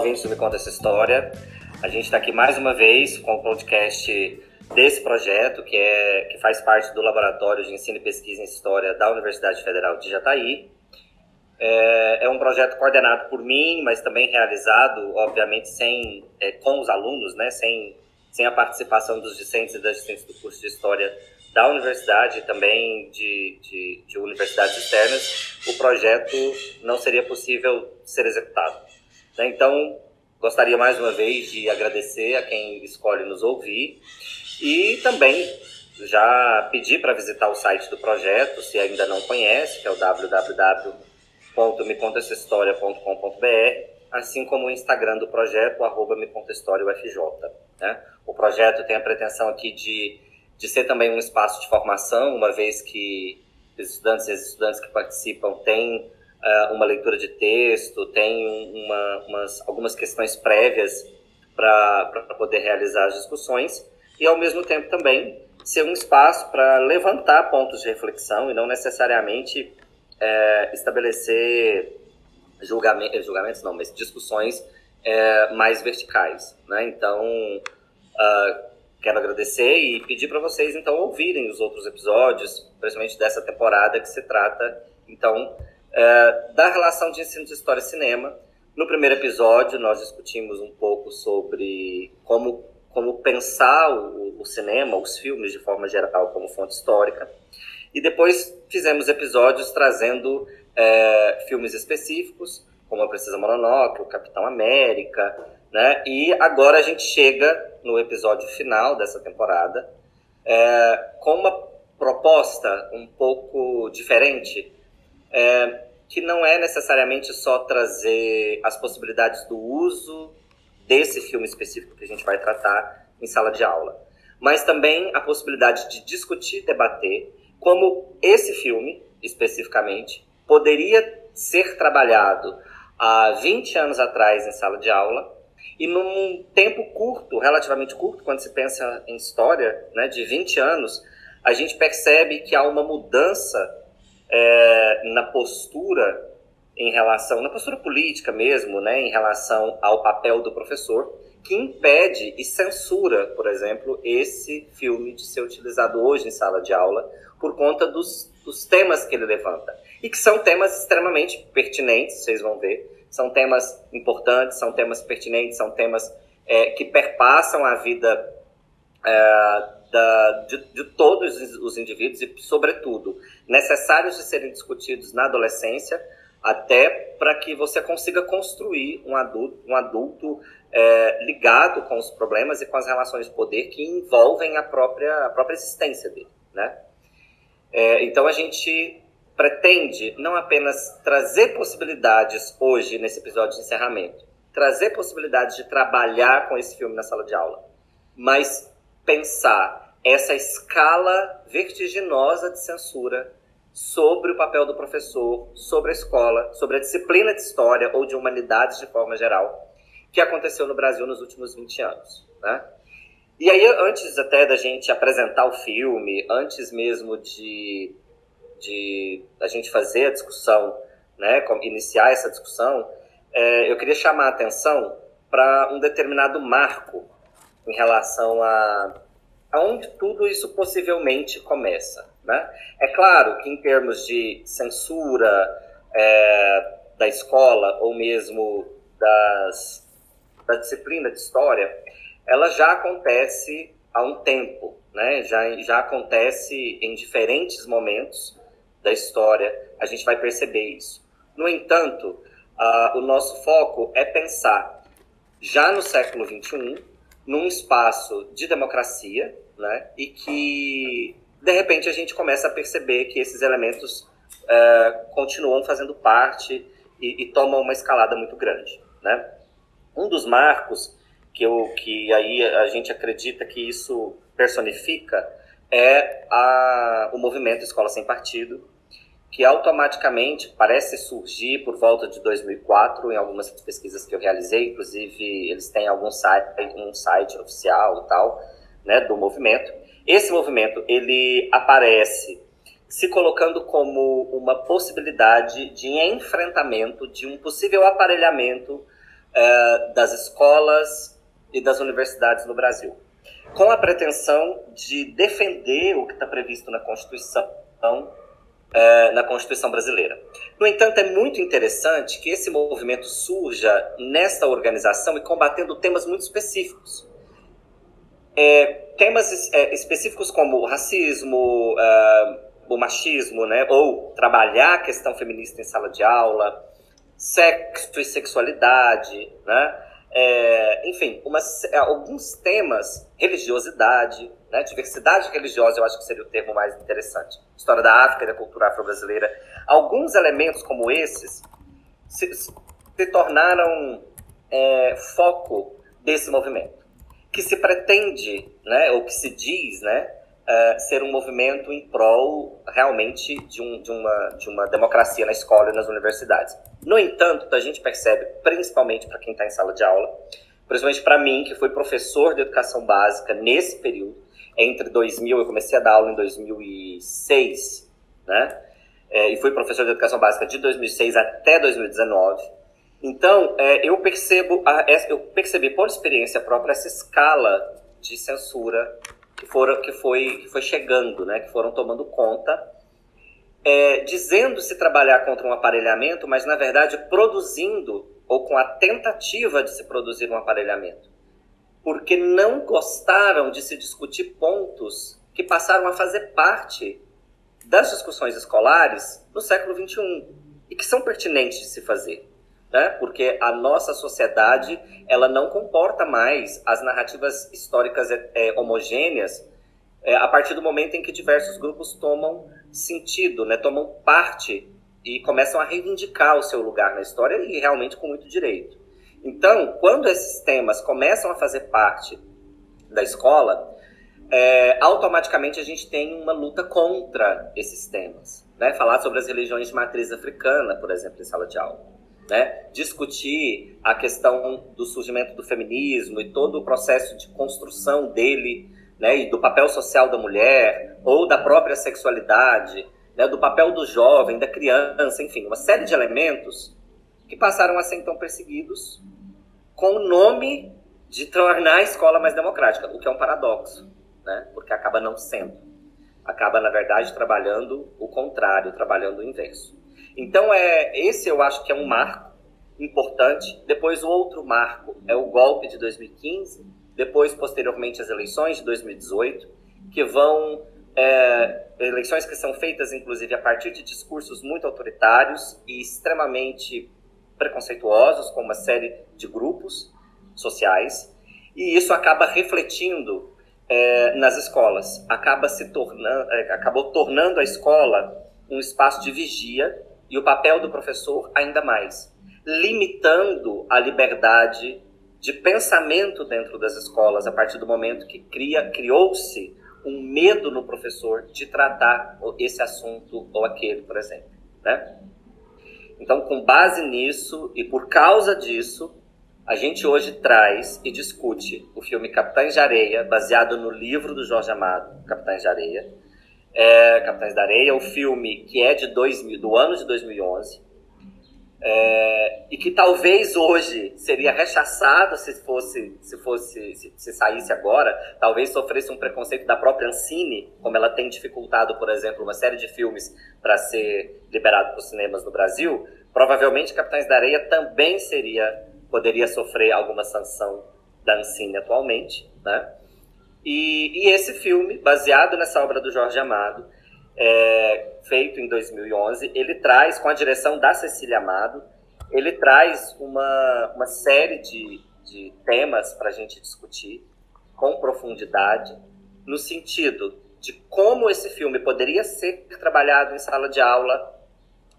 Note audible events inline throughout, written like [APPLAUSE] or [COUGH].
Ouvintes do Me Conta Essa História. A gente está aqui mais uma vez com o podcast desse projeto, que, é, que faz parte do Laboratório de Ensino e Pesquisa em História da Universidade Federal de Jataí. É, é um projeto coordenado por mim, mas também realizado, obviamente, sem, é, com os alunos, né, sem, sem a participação dos discentes e das discentes do curso de História da universidade também de, de, de universidades externas, o projeto não seria possível ser executado. Né? Então, gostaria mais uma vez de agradecer a quem escolhe nos ouvir e também já pedir para visitar o site do projeto, se ainda não conhece, que é o www.mecontaessahistoria.com.br, assim como o Instagram do projeto, arroba mecontahistoriaufj. Né? O projeto tem a pretensão aqui de, de ser também um espaço de formação, uma vez que os estudantes e as estudantes que participam têm uh, uma leitura de texto, tem uma, umas, algumas questões prévias para poder realizar as discussões e, ao mesmo tempo, também ser um espaço para levantar pontos de reflexão e não necessariamente é, estabelecer julgamentos, julgamentos, não, mas discussões é, mais verticais. Né? Então, uh, quero agradecer e pedir para vocês, então, ouvirem os outros episódios, principalmente dessa temporada que se trata, então, é, da relação de ensino de história e cinema. No primeiro episódio, nós discutimos um pouco sobre como, como pensar o, o cinema, os filmes de forma geral, como fonte histórica. E depois fizemos episódios trazendo é, filmes específicos, como A Precisa Mononóquio, Capitão América, né? E agora a gente chega no episódio final dessa temporada é, com uma proposta um pouco diferente é, que não é necessariamente só trazer as possibilidades do uso desse filme específico que a gente vai tratar em sala de aula, mas também a possibilidade de discutir, debater como esse filme, especificamente, poderia ser trabalhado há 20 anos atrás em sala de aula e num tempo curto, relativamente curto, quando se pensa em história, né, de 20 anos, a gente percebe que há uma mudança é, na postura em relação, na postura política mesmo, né, em relação ao papel do professor, que impede e censura, por exemplo, esse filme de ser utilizado hoje em sala de aula por conta dos, dos temas que ele levanta. E que são temas extremamente pertinentes, vocês vão ver. São temas importantes, são temas pertinentes, são temas é, que perpassam a vida é, da, de, de, todos os indivíduos e, sobretudo, necessários de serem discutidos na adolescência, até para que você consiga construir um adulto, um adulto é, ligado com os problemas e com as relações de poder que envolvem a própria, a própria existência dele. Né? É, então, a gente pretende não apenas trazer possibilidades hoje, nesse episódio de encerramento, trazer possibilidades de trabalhar com esse filme na sala de aula, mas pensar essa escala vertiginosa de censura sobre o papel do professor, sobre a escola, sobre a disciplina de história ou de humanidades de forma geral, que aconteceu no Brasil nos últimos 20 anos. Né? E aí, antes até da gente apresentar o filme, antes mesmo de, de a gente fazer a discussão, né, iniciar essa discussão, é, eu queria chamar a atenção para um determinado marco em relação a aonde tudo isso possivelmente começa. Né? É claro que em termos de censura é, da escola ou mesmo das, da disciplina de história, ela já acontece há um tempo, né? já, já acontece em diferentes momentos da história, a gente vai perceber isso. No entanto, uh, o nosso foco é pensar já no século XXI num espaço de democracia, né? E que de repente a gente começa a perceber que esses elementos uh, continuam fazendo parte e, e, tomam uma escalada muito grande, né? Um dos marcos que eu que aí a gente acredita que isso personifica é a, o movimento Escola Sem Partido, que automaticamente parece surgir por volta de 2004 em algumas pesquisas que eu realizei, inclusive eles têm algum site, um site oficial e tal, né, do movimento. Esse movimento ele aparece se colocando como uma possibilidade de enfrentamento de um possível aparelhamento é, das escolas e das universidades no Brasil, com a pretensão de defender o que está previsto na Constituição é, na Constituição brasileira. No entanto, é muito interessante que esse movimento surja nesta organização e combatendo temas muito específicos. É, temas é, específicos como o racismo, é, o machismo, né, ou trabalhar a questão feminista em sala de aula, sexo e sexualidade, né, é, enfim, é, alguns temas, religiosidade, né, diversidade religiosa, eu acho que seria o termo mais interessante, história da África e da cultura afro-brasileira. Alguns elementos como esses se, se tornaram é, foco desse movimento, que se pretende, né, ou que se diz, né, é, ser um movimento em prol realmente de, um, de, uma, de uma democracia na escola e nas universidades. No entanto, a gente percebe, principalmente para quem está em sala de aula, principalmente para mim, que fui professor de educação básica nesse período, entre 2000, eu comecei a dar aula em 2006, né? É, e fui professor de educação básica de 2006 até 2019. Então, é, eu percebo, a, eu percebi por experiência própria essa escala de censura que, foram, que, foi, que foi chegando, né? Que foram tomando conta é, dizendo-se trabalhar contra um aparelhamento, mas na verdade produzindo ou com a tentativa de se produzir um aparelhamento, porque não gostaram de se discutir pontos que passaram a fazer parte das discussões escolares no século XXI e que são pertinentes de se fazer. Né? Porque a nossa sociedade ela não comporta mais as narrativas históricas é, homogêneas é, a partir do momento em que diversos grupos tomam sentido, né, tomam parte e começam a reivindicar o seu lugar na história e realmente com muito direito. Então, quando esses temas começam a fazer parte da escola, é, automaticamente a gente tem uma luta contra esses temas. Né? Falar sobre as religiões de matriz africana, por exemplo, em sala de aula. Né? Discutir a questão do surgimento do feminismo e todo o processo de construção dele né, e do papel social da mulher, ou da própria sexualidade, né, do papel do jovem, da criança, enfim, uma série de elementos que passaram a ser então perseguidos com o nome de tornar a escola mais democrática, o que é um paradoxo, né, porque acaba não sendo. Acaba, na verdade, trabalhando o contrário, trabalhando o inverso. Então, é, esse eu acho que é um marco importante. Depois, o outro marco é o golpe de 2015, depois, posteriormente, as eleições de 2018, que vão. É, eleições que são feitas, inclusive, a partir de discursos muito autoritários e extremamente preconceituosos com uma série de grupos sociais, e isso acaba refletindo é, nas escolas, acaba se tornando, é, acabou tornando a escola um espaço de vigia e o papel do professor ainda mais, limitando a liberdade de pensamento dentro das escolas a partir do momento que cria criou-se um medo no professor de tratar esse assunto ou aquele, por exemplo, né? Então, com base nisso e por causa disso, a gente hoje traz e discute o filme Capitães de Areia, baseado no livro do Jorge Amado, Capitães de Areia. É, Capitães da Areia, o filme que é de 2000, do ano de 2011, é, e que talvez hoje seria rechaçado se fosse se fosse se, se, saísse agora talvez sofresse um preconceito da própria Ancine como ela tem dificultado por exemplo uma série de filmes para ser liberado para os cinemas no Brasil provavelmente Capitães da Areia também seria poderia sofrer alguma sanção da Ancine atualmente né? E, e esse filme baseado nessa obra do Jorge Amado é, feito em 2011, ele traz, com a direção da Cecília Amado, ele traz uma, uma série de, de temas para a gente discutir com profundidade, no sentido de como esse filme poderia ser trabalhado em sala de aula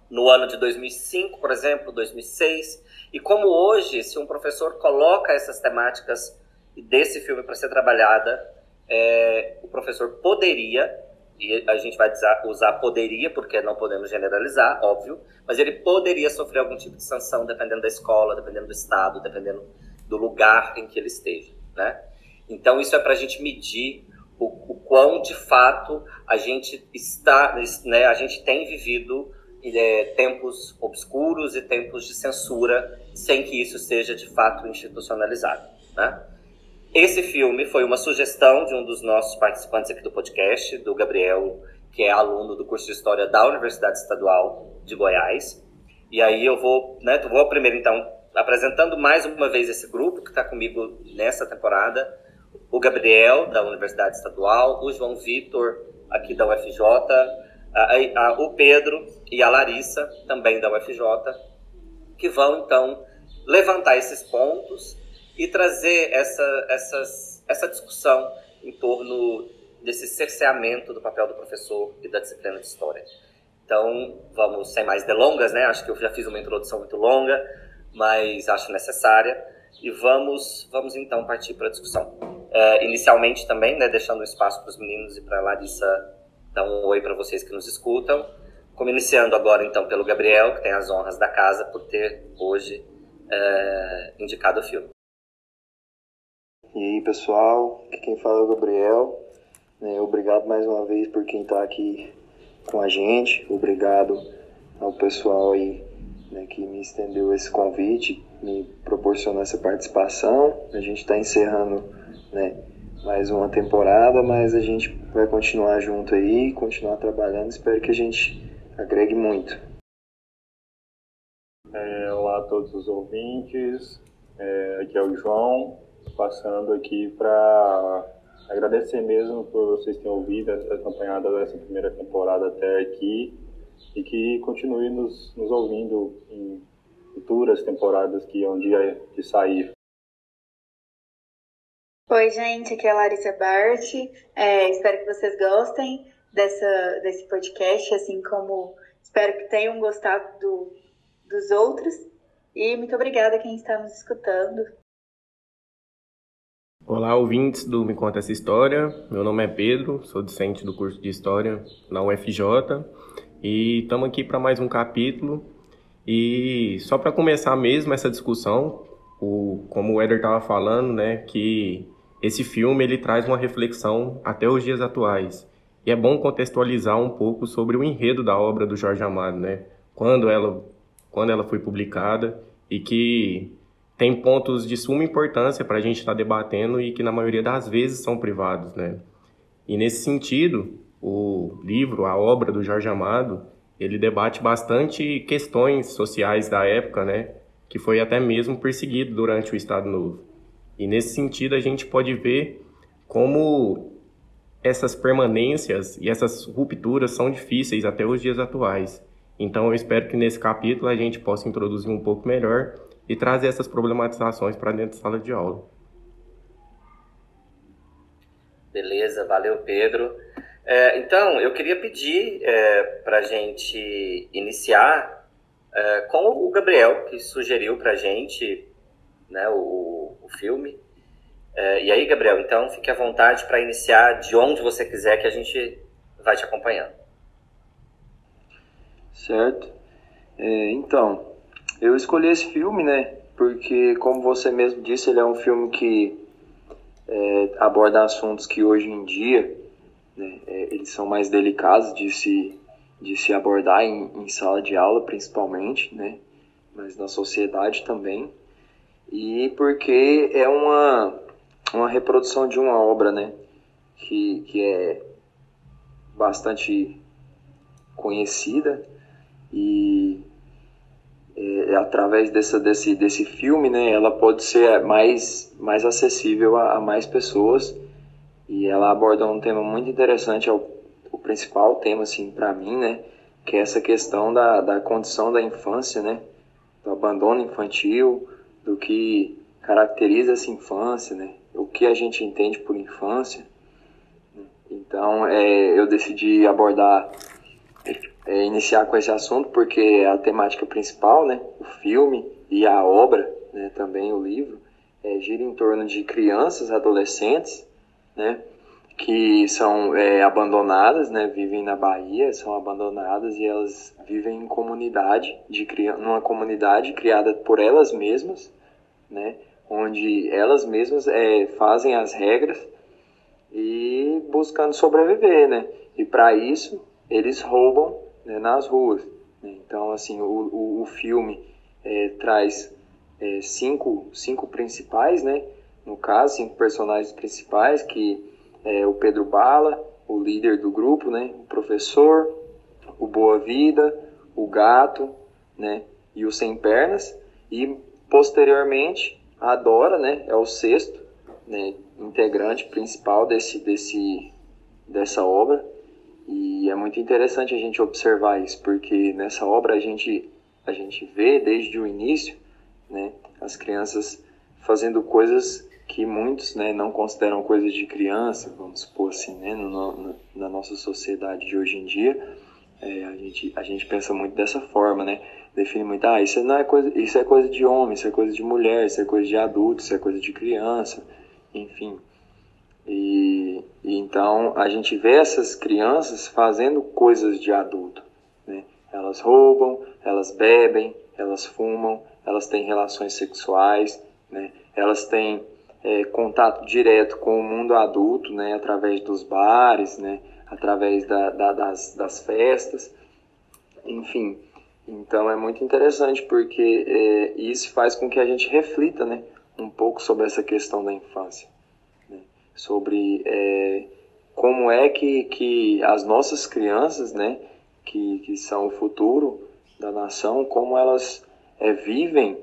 no ano de 2005, por exemplo, 2006, e como hoje, se um professor coloca essas temáticas desse filme para ser trabalhada, é, o professor poderia e a gente vai usar poderia, porque não podemos generalizar, óbvio, mas ele poderia sofrer algum tipo de sanção dependendo da escola, dependendo do estado, dependendo do lugar em que ele esteja, né? Então isso é para a gente medir o, o, quão de fato a gente está, né, a gente tem vivido é, tempos obscuros e tempos de censura sem que isso seja de fato institucionalizado. Né? Esse filme foi uma sugestão de um dos nossos participantes aqui do podcast, do Gabriel, que é aluno do curso de História da Universidade Estadual de Goiás. E aí eu vou, né, vou primeiro então apresentando mais uma vez esse grupo que está comigo nessa temporada. O Gabriel, da Universidade Estadual, o João Vitor, aqui da UFJ, a, a, o Pedro e a Larissa, também da UFJ, que vão então levantar esses pontos e trazer essa, essas, essa discussão em torno desse cerceamento do papel do professor e da disciplina de história. Então, vamos sem mais delongas, né? Acho que eu já fiz uma introdução muito longa, mas acho necessária. E vamos, vamos então partir para a discussão. É, inicialmente também, né, deixando um espaço para os meninos e para a Larissa dar um oi para vocês que nos escutam. Como iniciando agora então pelo Gabriel, que tem as honras da casa por ter hoje é, indicado o filme. E aí pessoal, aqui quem fala é o Gabriel. É, obrigado mais uma vez por quem está aqui com a gente. Obrigado ao pessoal aí né, que me estendeu esse convite, me proporcionou essa participação. A gente está encerrando né, mais uma temporada, mas a gente vai continuar junto aí, continuar trabalhando. Espero que a gente agregue muito. É, olá a todos os ouvintes, é, aqui é o João passando aqui para agradecer mesmo por vocês terem ouvido, acompanhado essa primeira temporada até aqui e que continue nos, nos ouvindo em futuras temporadas que um dia de sair. Oi, gente, aqui é a Larissa Bart. É, espero que vocês gostem dessa, desse podcast, assim como espero que tenham gostado do, dos outros. E muito obrigada a quem está nos escutando. Olá, ouvintes do Me Conta Essa História. Meu nome é Pedro, sou docente do curso de História na UFJ e estamos aqui para mais um capítulo. E só para começar mesmo essa discussão, o, como o Éder estava falando, né, que esse filme ele traz uma reflexão até os dias atuais. E é bom contextualizar um pouco sobre o enredo da obra do Jorge Amado, né? Quando ela, quando ela foi publicada e que tem pontos de suma importância para a gente estar tá debatendo e que na maioria das vezes são privados, né? E nesse sentido, o livro, a obra do Jorge Amado, ele debate bastante questões sociais da época, né? Que foi até mesmo perseguido durante o Estado Novo. E nesse sentido a gente pode ver como essas permanências e essas rupturas são difíceis até os dias atuais. Então eu espero que nesse capítulo a gente possa introduzir um pouco melhor e trazer essas problematizações para dentro da sala de aula. Beleza, valeu Pedro. É, então, eu queria pedir é, para a gente iniciar é, com o Gabriel, que sugeriu para a gente né, o, o filme. É, e aí, Gabriel, então fique à vontade para iniciar de onde você quiser que a gente vai te acompanhando. Certo. É, então, eu escolhi esse filme, né? Porque, como você mesmo disse, ele é um filme que é, aborda assuntos que hoje em dia né, é, eles são mais delicados de se, de se abordar em, em sala de aula, principalmente, né? Mas na sociedade também. E porque é uma, uma reprodução de uma obra, né? Que, que é bastante conhecida e é, através dessa, desse, desse filme, né, ela pode ser mais, mais acessível a, a, mais pessoas e ela aborda um tema muito interessante, é o, o principal tema, assim, para mim, né, que é essa questão da, da condição da infância, né, do abandono infantil, do que caracteriza essa infância, né, o que a gente entende por infância. Então, é, eu decidi abordar é, iniciar com esse assunto porque é a temática principal, né, o filme e a obra, né, também o livro, é, gira em torno de crianças, adolescentes, né, que são é, abandonadas, né, vivem na Bahia, são abandonadas e elas vivem em comunidade, de, numa comunidade criada por elas mesmas, né, onde elas mesmas é, fazem as regras e buscando sobreviver, né, e para isso eles roubam né, nas ruas. Né? Então, assim, o, o, o filme é, traz é, cinco, cinco principais, né? No caso, cinco personagens principais, que é o Pedro Bala, o líder do grupo, né? O professor, o Boa Vida, o Gato, né? E o Sem Pernas. E posteriormente, a Dora, né? É o sexto, né? Integrante principal desse, desse, dessa obra. E é muito interessante a gente observar isso, porque nessa obra a gente, a gente vê desde o início né, as crianças fazendo coisas que muitos né, não consideram coisas de criança, vamos supor assim, né, no, no, na nossa sociedade de hoje em dia. É, a, gente, a gente pensa muito dessa forma, né? Define muito, ah, isso não é coisa, isso é coisa de homem, isso é coisa de mulher, isso é coisa de adulto, isso é coisa de criança, enfim. E, então a gente vê essas crianças fazendo coisas de adulto. Né? Elas roubam, elas bebem, elas fumam, elas têm relações sexuais, né? elas têm é, contato direto com o mundo adulto, né? através dos bares, né? através da, da, das, das festas, enfim. Então é muito interessante porque é, isso faz com que a gente reflita né? um pouco sobre essa questão da infância sobre é, como é que, que as nossas crianças, né, que, que são o futuro da nação, como elas é, vivem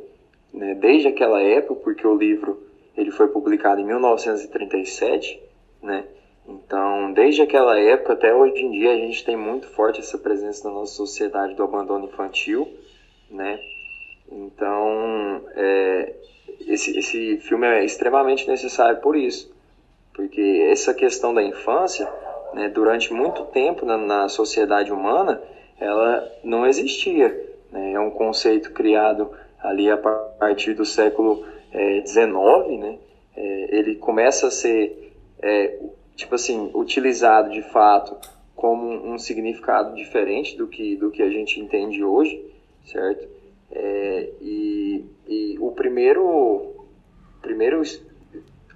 né, desde aquela época, porque o livro ele foi publicado em 1937, né? Então, desde aquela época até hoje em dia, a gente tem muito forte essa presença na nossa sociedade do abandono infantil, né? Então, é, esse, esse filme é extremamente necessário por isso, porque essa questão da infância, né, durante muito tempo na, na, sociedade humana, ela não existia. Né? É um conceito criado ali a partir do século XIX, é, né? É, ele começa a ser, é, tipo assim, utilizado de fato como um significado diferente do que, do que a gente entende hoje, certo? É, e, e o primeiro, primeiro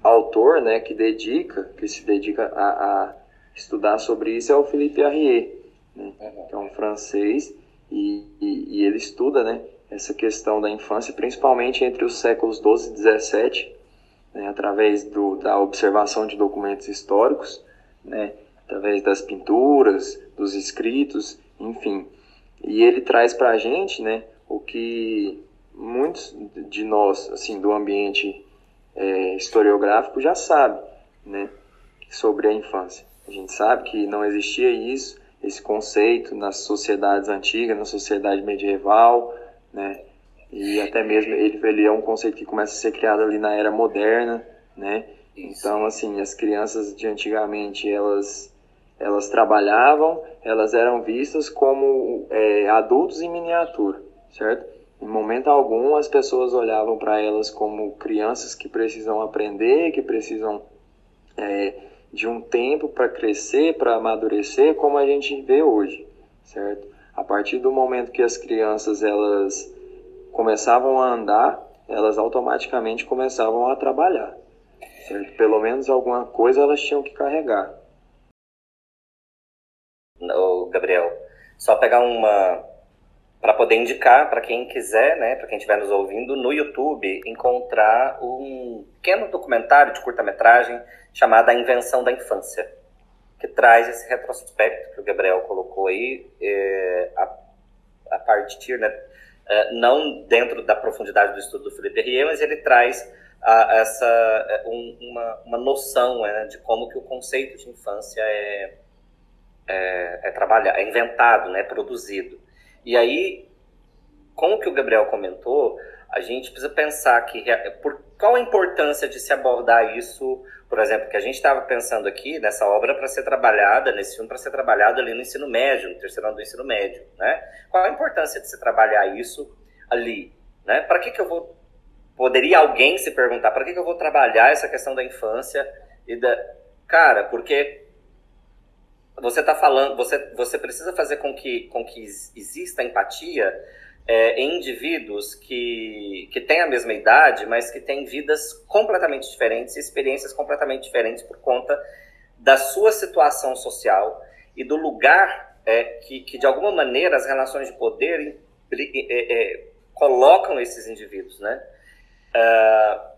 autor né, que dedica, que se dedica a, a estudar sobre isso é o Philippe Arrier, né, que é um francês, e, e, e, ele estuda né, essa questão da infância, principalmente entre os séculos 12 e 17, né, através do, da observação de documentos históricos, né, através das pinturas, dos escritos, enfim. E ele traz para a gente né, o que muitos de nós, assim, do ambiente é, historiográfico já sabe né, sobre a infância. A gente sabe que não existia isso, esse conceito nas sociedades antigas, na sociedade medieval, né, e até mesmo ele, ele é um conceito que começa a ser criado ali na era moderna, né? Então, assim, as crianças de antigamente, elas, elas trabalhavam, elas eram vistas como é, adultos em miniatura, certo? Em momento algum as pessoas olhavam para elas como crianças que precisam aprender, que precisam é, de um tempo para crescer, para amadurecer, como a gente vê hoje, certo? A partir do momento que as crianças elas começavam a andar, elas automaticamente começavam a trabalhar, certo? Pelo menos alguma coisa elas tinham que carregar. Ô, Gabriel, só pegar uma para poder indicar para quem quiser, né, para quem estiver nos ouvindo, no YouTube, encontrar um pequeno documentário de curta-metragem chamado A Invenção da Infância, que traz esse retrospecto que o Gabriel colocou aí, é, a, a partir, né, é, não dentro da profundidade do estudo do Felipe Rieu, mas ele traz a, essa é, um, uma, uma noção né, de como que o conceito de infância é, é, é trabalhado, é inventado, né, produzido. E aí, como que o Gabriel comentou, a gente precisa pensar que por qual a importância de se abordar isso, por exemplo, que a gente estava pensando aqui nessa obra para ser trabalhada, nesse filme para ser trabalhado ali no ensino médio, no terceiro ano do ensino médio, né? Qual a importância de se trabalhar isso ali, né? Para que que eu vou poderia alguém se perguntar, para que que eu vou trabalhar essa questão da infância e da cara, porque você está falando, você, você precisa fazer com que, com que exista empatia é, em indivíduos que, que têm a mesma idade, mas que têm vidas completamente diferentes, experiências completamente diferentes por conta da sua situação social e do lugar é, que, que, de alguma maneira, as relações de poder é, colocam esses indivíduos, né? Uh,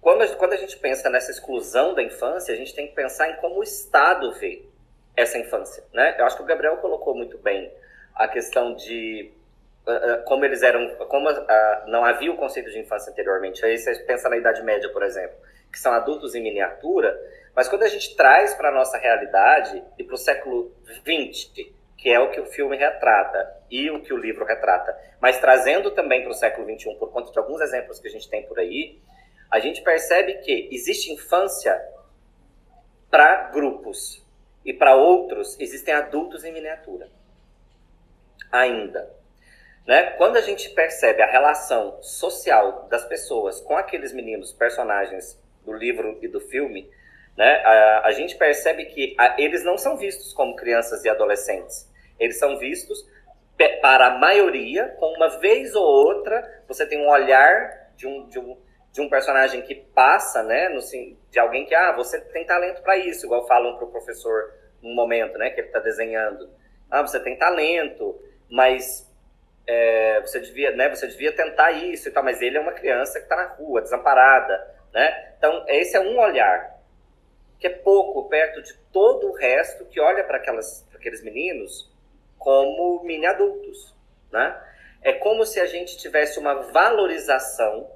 quando, quando a gente pensa nessa exclusão da infância, a gente tem que pensar em como o Estado vê essa infância. Né? Eu acho que o Gabriel colocou muito bem a questão de uh, como eles eram, como uh, não havia o conceito de infância anteriormente. Aí você pensa na Idade Média, por exemplo, que são adultos em miniatura, mas quando a gente traz para a nossa realidade e para o século XX, que é o que o filme retrata e o que o livro retrata, mas trazendo também para o século XXI, por conta de alguns exemplos que a gente tem por aí, a gente percebe que existe infância para grupos e para outros existem adultos em miniatura. Ainda. Né? Quando a gente percebe a relação social das pessoas com aqueles meninos, personagens do livro e do filme, né? a, a gente percebe que a, eles não são vistos como crianças e adolescentes. Eles são vistos, para a maioria, com uma vez ou outra, você tem um olhar de um, de um de um personagem que passa, né, no, de alguém que, ah, você tem talento para isso, igual falam para o professor num momento, né, que ele está desenhando. Ah, você tem talento, mas é, você devia, né, você devia tentar isso e tal, mas ele é uma criança que está na rua, desamparada, né? Então, esse é um olhar que é pouco perto de todo o resto que olha para aqueles meninos como mini adultos, né? É como se a gente tivesse uma valorização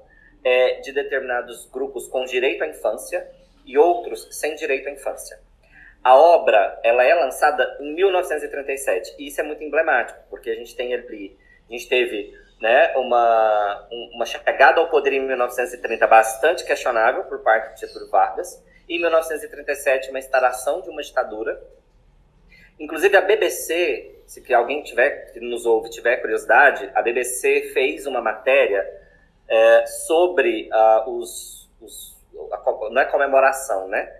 é, de determinados grupos com direito à infância e outros sem direito à infância. A obra ela é lançada em 1937 e isso é muito emblemático porque a gente tem ali, a gente teve né, uma, uma chegada ao poder em 1930 bastante questionável por parte de Getúlio Vargas e em 1937 uma instalação de uma ditadura. Inclusive a BBC, se alguém tiver que nos ouve tiver curiosidade, a BBC fez uma matéria é, sobre uh, os, os a, não é comemoração, né?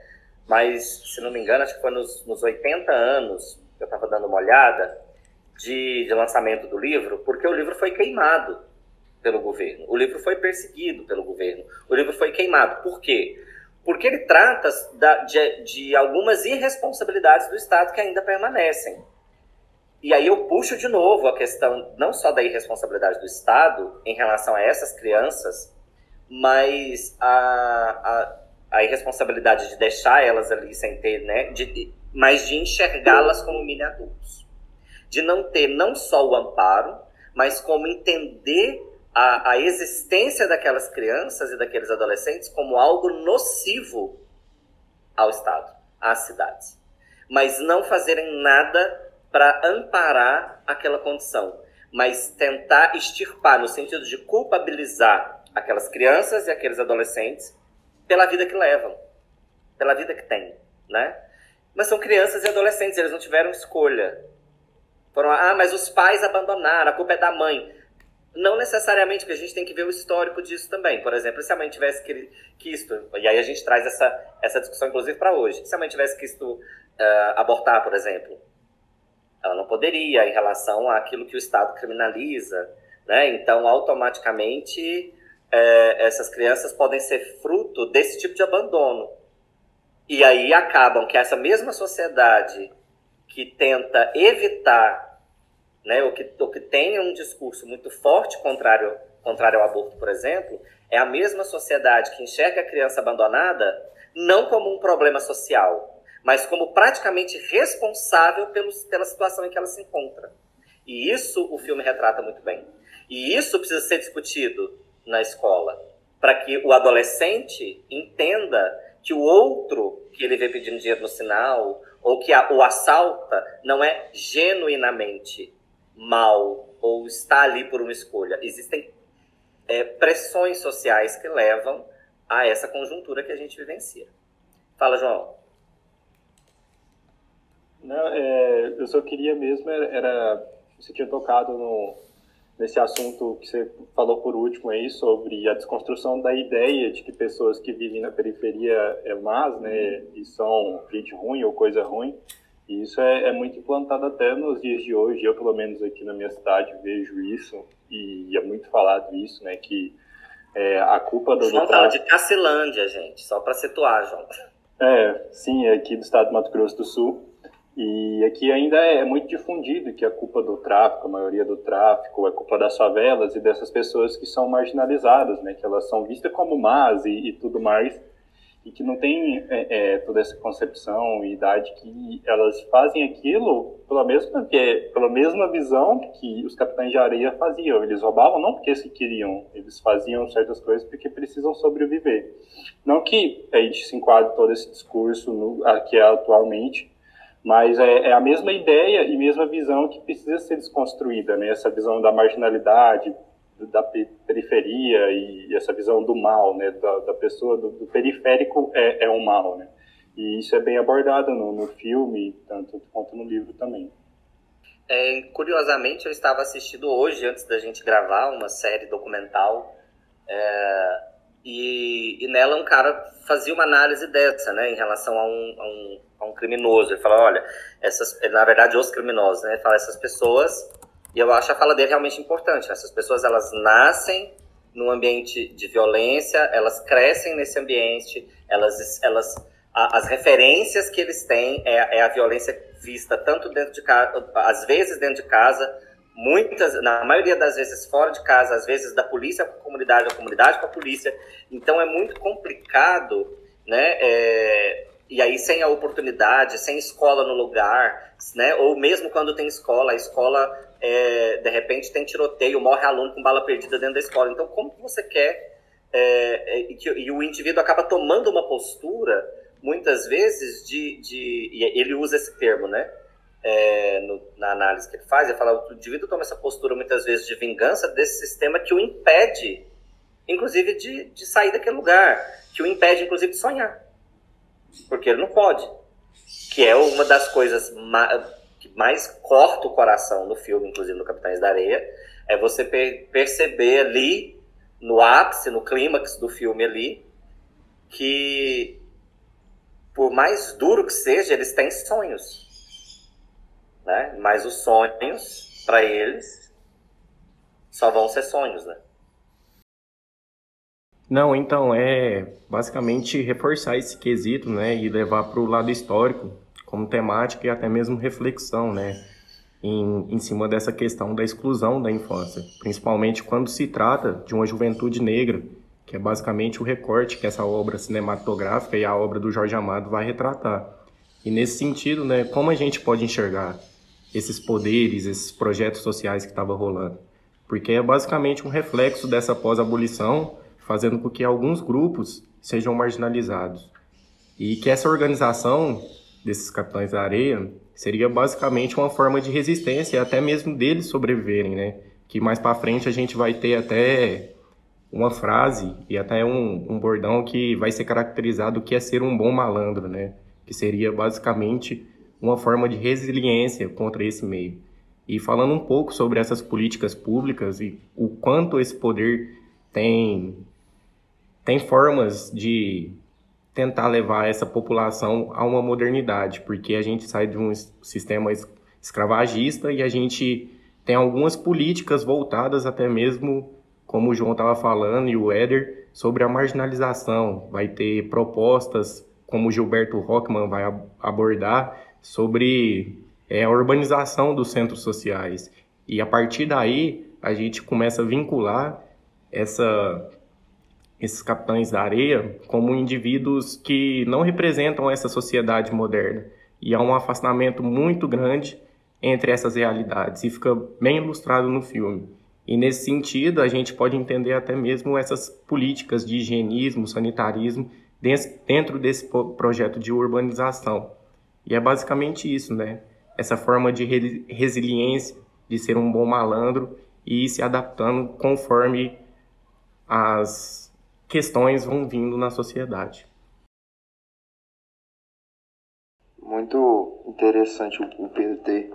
Mas, se não me engano, acho que foi nos, nos 80 anos, que eu estava dando uma olhada, de, de lançamento do livro, porque o livro foi queimado pelo governo. O livro foi perseguido pelo governo. O livro foi queimado. Por quê? Porque ele trata de, de algumas irresponsabilidades do Estado que ainda permanecem. E aí eu puxo de novo a questão não só da irresponsabilidade do Estado em relação a essas crianças, mas a, a, a irresponsabilidade de deixar elas ali sem ter, né, de, mas de enxergá-las como mini adultos. De não ter não só o amparo, mas como entender a, a existência daquelas crianças e daqueles adolescentes como algo nocivo ao Estado, às cidades. Mas não fazerem nada para amparar aquela condição, mas tentar extirpar no sentido de culpabilizar aquelas crianças e aqueles adolescentes pela vida que levam, pela vida que têm, né? Mas são crianças e adolescentes, eles não tiveram escolha. Foram, ah, mas os pais abandonaram, a culpa é da mãe. Não necessariamente, porque a gente tem que ver o histórico disso também. Por exemplo, se a mãe tivesse quisto, e aí a gente traz essa, essa discussão, inclusive, para hoje. Se a mãe tivesse quisto uh, abortar, por exemplo, ela não poderia em relação àquilo que o Estado criminaliza, né? Então, automaticamente, é, essas crianças podem ser fruto desse tipo de abandono. E aí acabam que essa mesma sociedade que tenta evitar, né, ou que, ou que tem um discurso muito forte contrário, contrário ao aborto, por exemplo, é a mesma sociedade que enxerga a criança abandonada não como um problema social, mas como praticamente responsável pelos, pela situação em que ela se encontra. E isso o filme retrata muito bem. E isso precisa ser discutido na escola, para que o adolescente entenda que o outro que ele vê pedindo dinheiro no sinal ou que a, o assalta não é genuinamente mal ou está ali por uma escolha. Existem é, pressões sociais que levam a essa conjuntura que a gente vivencia. Fala, João. Não, é, eu só queria mesmo, era, você tinha tocado no, nesse assunto que você falou por último aí, sobre a desconstrução da ideia de que pessoas que vivem na periferia é más, né, e são gente ruim ou coisa ruim, e isso é, é muito implantado até nos dias de hoje, eu pelo menos aqui na minha cidade vejo isso, e é muito falado isso, né, que é, a culpa do... João fala de Cacilândia, gente, só para situar, João. É, sim, aqui do estado do Mato Grosso do Sul. E aqui ainda é muito difundido que a culpa do tráfico, a maioria do tráfico, é culpa das favelas e dessas pessoas que são marginalizadas, né? Que elas são vistas como más e, e tudo mais e que não tem é, é, toda essa concepção e idade que elas fazem aquilo pela mesma é, pela mesma visão que os capitães de areia faziam. Eles roubavam não porque se queriam, eles faziam certas coisas porque precisam sobreviver. Não que a gente se enquadre todo esse discurso no, que é atualmente, mas é, é, a mesma ideia e mesma visão que precisa ser desconstruída, né? Essa visão da marginalidade, da periferia e, essa visão do mal, né, da, da pessoa, do, do, periférico é, é um mal, né, e isso é bem abordado no, no filme, tanto quanto no livro também. É, curiosamente, eu estava assistindo hoje, antes da gente gravar, uma série documental, é, e, e, nela um cara fazia uma análise dessa, né, em relação a um, a um, a um criminoso. Ele fala, olha, essas, na verdade, os criminosos, né, ele fala, essas pessoas e eu acho a fala dele realmente importante. Essas pessoas, elas nascem num ambiente de violência, elas crescem nesse ambiente, elas, elas a, as referências que eles têm é, é, a violência vista tanto dentro de casa, às vezes dentro de casa, muitas, na maioria das vezes fora de casa, às vezes da polícia com a comunidade, da comunidade com a polícia. Então é muito complicado, né? É, e aí sem a oportunidade, sem escola no lugar, né? Ou mesmo quando tem escola, a escola é, de repente tem tiroteio, morre aluno com bala perdida dentro da escola. Então, como que você quer é, é, que, e o indivíduo acaba tomando uma postura, muitas vezes, de. de e ele usa esse termo, né? É, no, na análise que ele faz, ele fala: o indivíduo toma essa postura, muitas vezes, de vingança desse sistema que o impede, inclusive, de, de sair daquele lugar, que o impede, inclusive, de sonhar. Porque ele não pode. Que é uma das coisas que mais corta o coração no filme, inclusive no Capitães da Areia, é você per perceber ali, no ápice, no clímax do filme ali, que por mais duro que seja, eles têm sonhos. Né? Mas os sonhos, para eles, só vão ser sonhos, né? Não, então, é basicamente reforçar esse quesito, né, e levar para o lado histórico, como temática e até mesmo reflexão, né, em, em cima dessa questão da exclusão da infância, principalmente quando se trata de uma juventude negra, que é basicamente o recorte que essa obra cinematográfica e a obra do Jorge Amado vai retratar. E nesse sentido, né, como a gente pode enxergar esses poderes, esses projetos sociais que estavam rolando? Porque é basicamente um reflexo dessa pós-abolição, fazendo com que alguns grupos sejam marginalizados. E que essa organização desses capitães da areia seria basicamente uma forma de resistência, até mesmo deles sobreviverem, né? Que mais para frente a gente vai ter até uma frase e até um, um bordão que vai ser caracterizado que é ser um bom malandro, né? Que seria basicamente uma forma de resiliência contra esse meio. E falando um pouco sobre essas políticas públicas e o quanto esse poder tem tem formas de tentar levar essa população a uma modernidade, porque a gente sai de um sistema escravagista e a gente tem algumas políticas voltadas até mesmo, como o João estava falando e o Éder, sobre a marginalização. Vai ter propostas, como o Gilberto Rockman vai abordar, sobre é, a urbanização dos centros sociais. E a partir daí, a gente começa a vincular essa esses capitães da areia como indivíduos que não representam essa sociedade moderna. E há um afastamento muito grande entre essas realidades, e fica bem ilustrado no filme. E nesse sentido, a gente pode entender até mesmo essas políticas de higienismo, sanitarismo dentro desse projeto de urbanização. E é basicamente isso, né? Essa forma de resiliência, de ser um bom malandro e ir se adaptando conforme as questões vão vindo na sociedade. Muito interessante o Pedro ter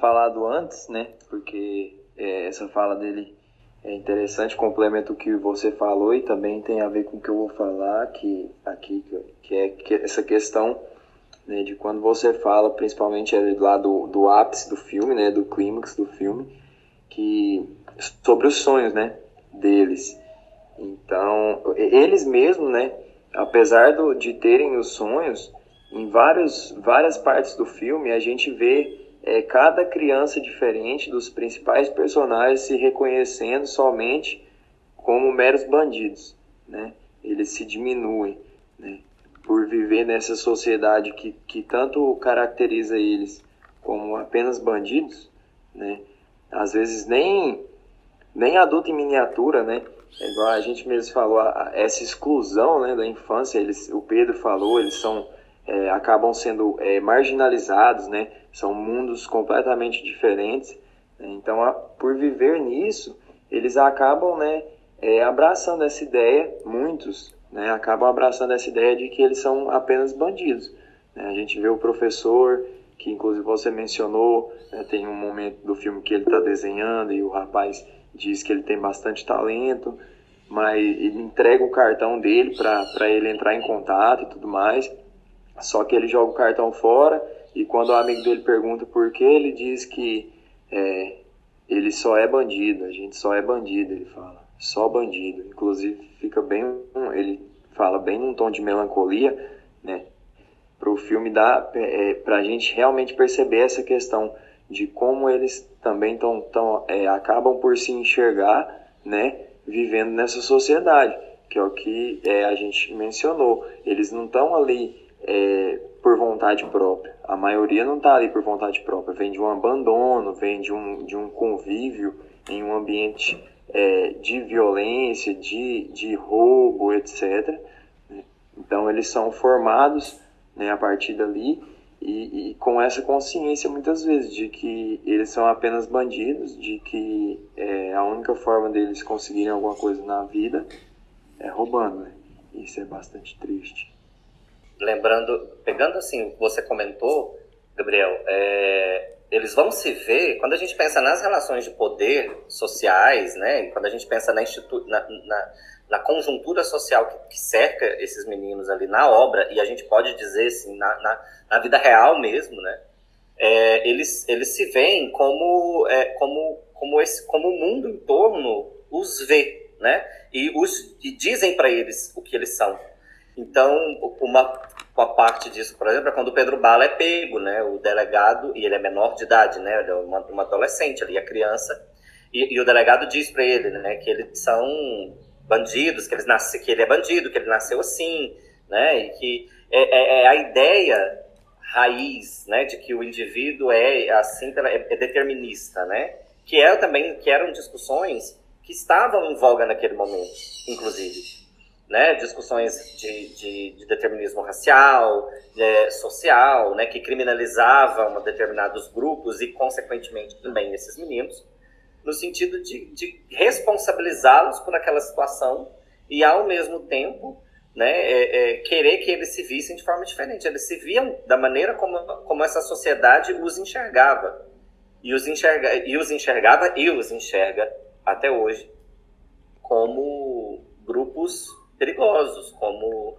falado antes, né? Porque é, essa fala dele é interessante, complementa o que você falou e também tem a ver com o que eu vou falar que, aqui, que é que essa questão né, de quando você fala, principalmente lá do, do ápice do filme, né, do clímax do filme, que sobre os sonhos, né, deles. Então, eles mesmos, né, apesar do, de terem os sonhos, em vários, várias partes do filme, a gente vê é, cada criança diferente dos principais personagens se reconhecendo somente como meros bandidos, né? Eles se diminuem, né? Por viver nessa sociedade que, que tanto caracteriza eles como apenas bandidos, né? Às vezes nem nem adulto em miniatura, né? É igual a gente mesmo falou, essa exclusão né, da infância, eles, o Pedro falou, eles são, é, acabam sendo é, marginalizados, né? São mundos completamente diferentes. Né? Então, a, por viver nisso, eles acabam, né, é, abraçando essa ideia, muitos, né, acabam abraçando essa ideia de que eles são apenas bandidos. Né? A gente vê o professor, que inclusive você mencionou, né, tem um momento do filme que ele está desenhando e o rapaz diz que ele tem bastante talento, mas ele entrega o cartão dele para ele entrar em contato e tudo mais. Só que ele joga o cartão fora e quando o amigo dele pergunta por que, ele diz que é, ele só é bandido, a gente só é bandido, ele fala, só bandido. Inclusive fica bem, ele fala bem num tom de melancolia, né? Para o filme dar, é, para a gente realmente perceber essa questão de como eles também tão, tão, é, acabam por se enxergar, né, vivendo nessa sociedade, que é o que é, a gente mencionou. Eles não estão ali é, por vontade própria. A maioria não está ali por vontade própria. Vem de um abandono, vem de um, de um convívio em um ambiente é, de violência, de, de roubo, etc. Então eles são formados né, a partir dali e, e, com essa consciência muitas vezes de que eles são apenas bandidos, de que é, a única forma deles conseguirem alguma coisa na vida é roubando. Né? Isso é bastante triste. Lembrando, pegando assim você comentou, Gabriel, é, eles vão se ver, quando a gente pensa nas relações de poder sociais, né, quando a gente pensa na, institu na, na na conjuntura social que, que, cerca esses meninos ali na obra, e a gente pode dizer assim, na, na, na vida real mesmo, né? É, eles, eles se veem como, é, como, como, esse, como o mundo em torno os vê, né? E, os, e dizem para eles o que eles são. Então, uma, uma parte disso, por exemplo, é quando o Pedro Bala é pego, né? O delegado, e ele é menor de idade, né? Ele é uma, uma adolescente ali, a criança. E, e o delegado diz para ele, né? Que eles são bandidos, que, eles nasce, que ele é bandido, que ele nasceu assim, né? E que é, é, é a ideia raiz, né, de que o indivíduo é assim, é, é determinista, né? Que é também que eram discussões que estavam em voga naquele momento, inclusive. Né, discussões de, de, de determinismo racial, é, social, né, que criminalizavam determinados grupos e, consequentemente, também esses meninos no sentido de, de responsabilizá-los por aquela situação e, ao mesmo tempo, né, é, é, querer que eles se vissem de forma diferente. Eles se viam da maneira como, como essa sociedade os enxergava. E os, enxerga, e os enxergava e os enxerga até hoje como grupos perigosos, como,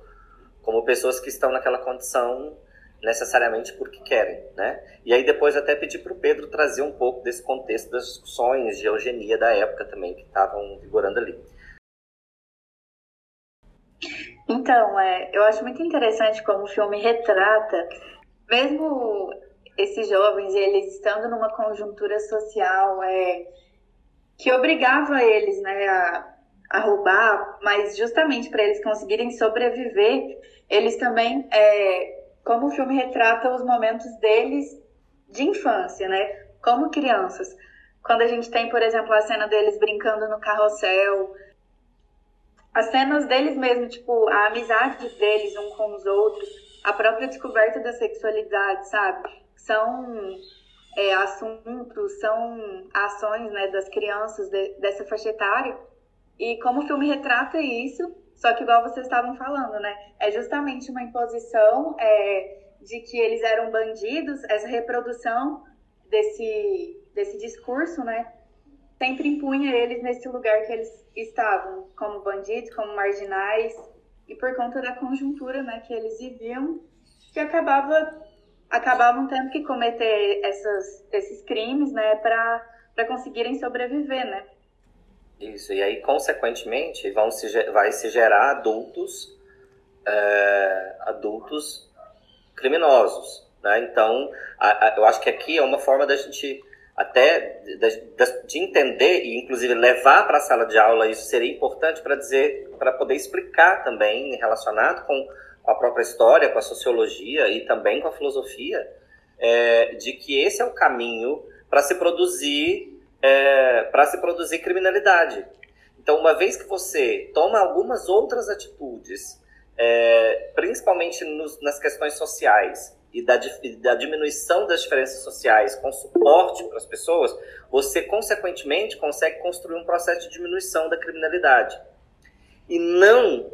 como pessoas que estão naquela condição necessariamente porque querem, né? E aí depois até pedi para o Pedro trazer um pouco desse contexto das discussões de eugenia da época também que estavam vigorando ali. Então, é, eu acho muito interessante como o filme retrata, mesmo esses jovens, eles estando numa conjuntura social é, que obrigava eles né, a, a roubar, mas justamente para eles conseguirem sobreviver, eles também é, como o filme retrata os momentos deles de infância, né? Como crianças. Quando a gente tem, por exemplo, a cena deles brincando no carrossel, as cenas deles mesmo, tipo, a amizade deles um com os outros, a própria descoberta da sexualidade, sabe? São é, assuntos, são ações né, das crianças de, dessa faixa etária. E como o filme retrata isso, só que, igual vocês estavam falando, né? É justamente uma imposição é, de que eles eram bandidos, essa reprodução desse, desse discurso, né? Sempre impunha eles nesse lugar que eles estavam, como bandidos, como marginais, e por conta da conjuntura né, que eles viviam, que acabava, acabavam tendo que cometer essas, esses crimes né, para conseguirem sobreviver, né? Isso, e aí, consequentemente, vão se, vai se gerar adultos, é, adultos criminosos. Né? Então, a, a, eu acho que aqui é uma forma da gente até de, de entender e inclusive levar para a sala de aula isso seria importante para dizer, para poder explicar também relacionado com, a própria história, com a sociologia e também com a filosofia, é, de que esse é o caminho para se produzir é, para se produzir criminalidade. Então, uma vez que você toma algumas outras atitudes, é, principalmente nos, nas questões sociais, e da, da diminuição das diferenças sociais com suporte para as pessoas, você, consequentemente, consegue construir um processo de diminuição da criminalidade. E não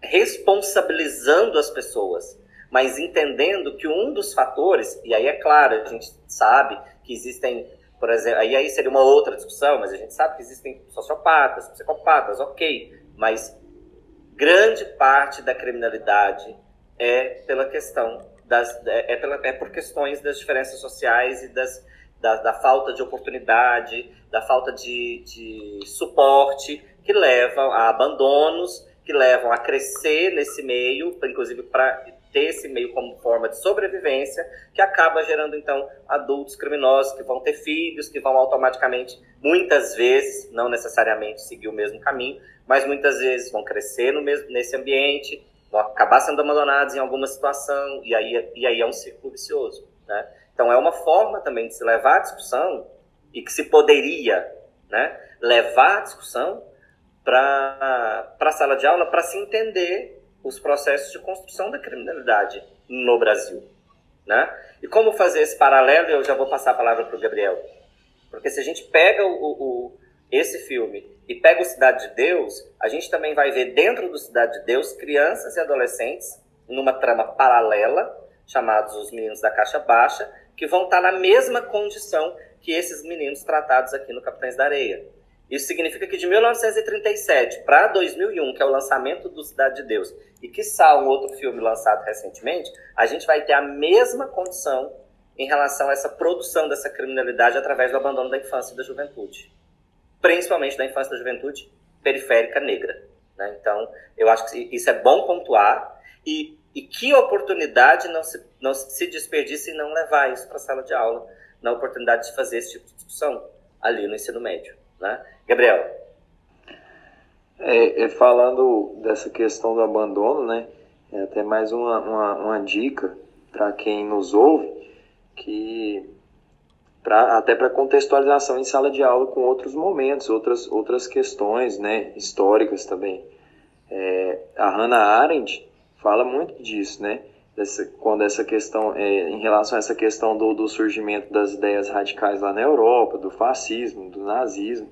responsabilizando as pessoas, mas entendendo que um dos fatores, e aí é claro, a gente sabe que existem, por exemplo, aí, aí seria uma outra discussão, mas a gente sabe que existem sociopatas, psicopatas, ok, mas grande parte da criminalidade é pela questão das, é, é, pela, é por questões das diferenças sociais e das, da, da falta de oportunidade, da falta de, de suporte, que levam a abandonos, que levam a crescer nesse meio, inclusive para ter esse meio como forma de sobrevivência, que acaba gerando então adultos criminosos que vão ter filhos, que vão automaticamente, muitas vezes, não necessariamente seguir o mesmo caminho, mas muitas vezes vão crescer no mesmo, nesse ambiente, vão acabar sendo abandonados em alguma situação, e aí, e aí é um círculo vicioso. Né? Então, é uma forma também de se levar a discussão, e que se poderia né, levar a discussão para a sala de aula para se entender os processos de construção da criminalidade no Brasil. Né? E como fazer esse paralelo, eu já vou passar a palavra para o Gabriel. Porque se a gente pega o, o esse filme e pega o Cidade de Deus, a gente também vai ver dentro do Cidade de Deus crianças e adolescentes numa trama paralela, chamados os meninos da caixa baixa, que vão estar na mesma condição que esses meninos tratados aqui no Capitães da Areia. Isso significa que de 1937 para 2001, que é o lançamento do Cidade de Deus, e que um outro filme lançado recentemente, a gente vai ter a mesma condição em relação a essa produção dessa criminalidade através do abandono da infância e da juventude principalmente da infância e da juventude periférica negra. Né? Então, eu acho que isso é bom pontuar e, e que oportunidade não se, não se desperdice e não levar isso para a sala de aula, na oportunidade de fazer esse tipo de discussão ali no ensino médio. Né? Gabriel. É, é, falando dessa questão do abandono, né? É até mais uma, uma, uma dica para quem nos ouve, que pra, até para contextualização em sala de aula com outros momentos, outras, outras questões né, históricas também. É, a Hannah Arendt fala muito disso, né? Dessa, quando essa questão, é, em relação a essa questão do, do surgimento das ideias radicais lá na Europa, do fascismo, do nazismo,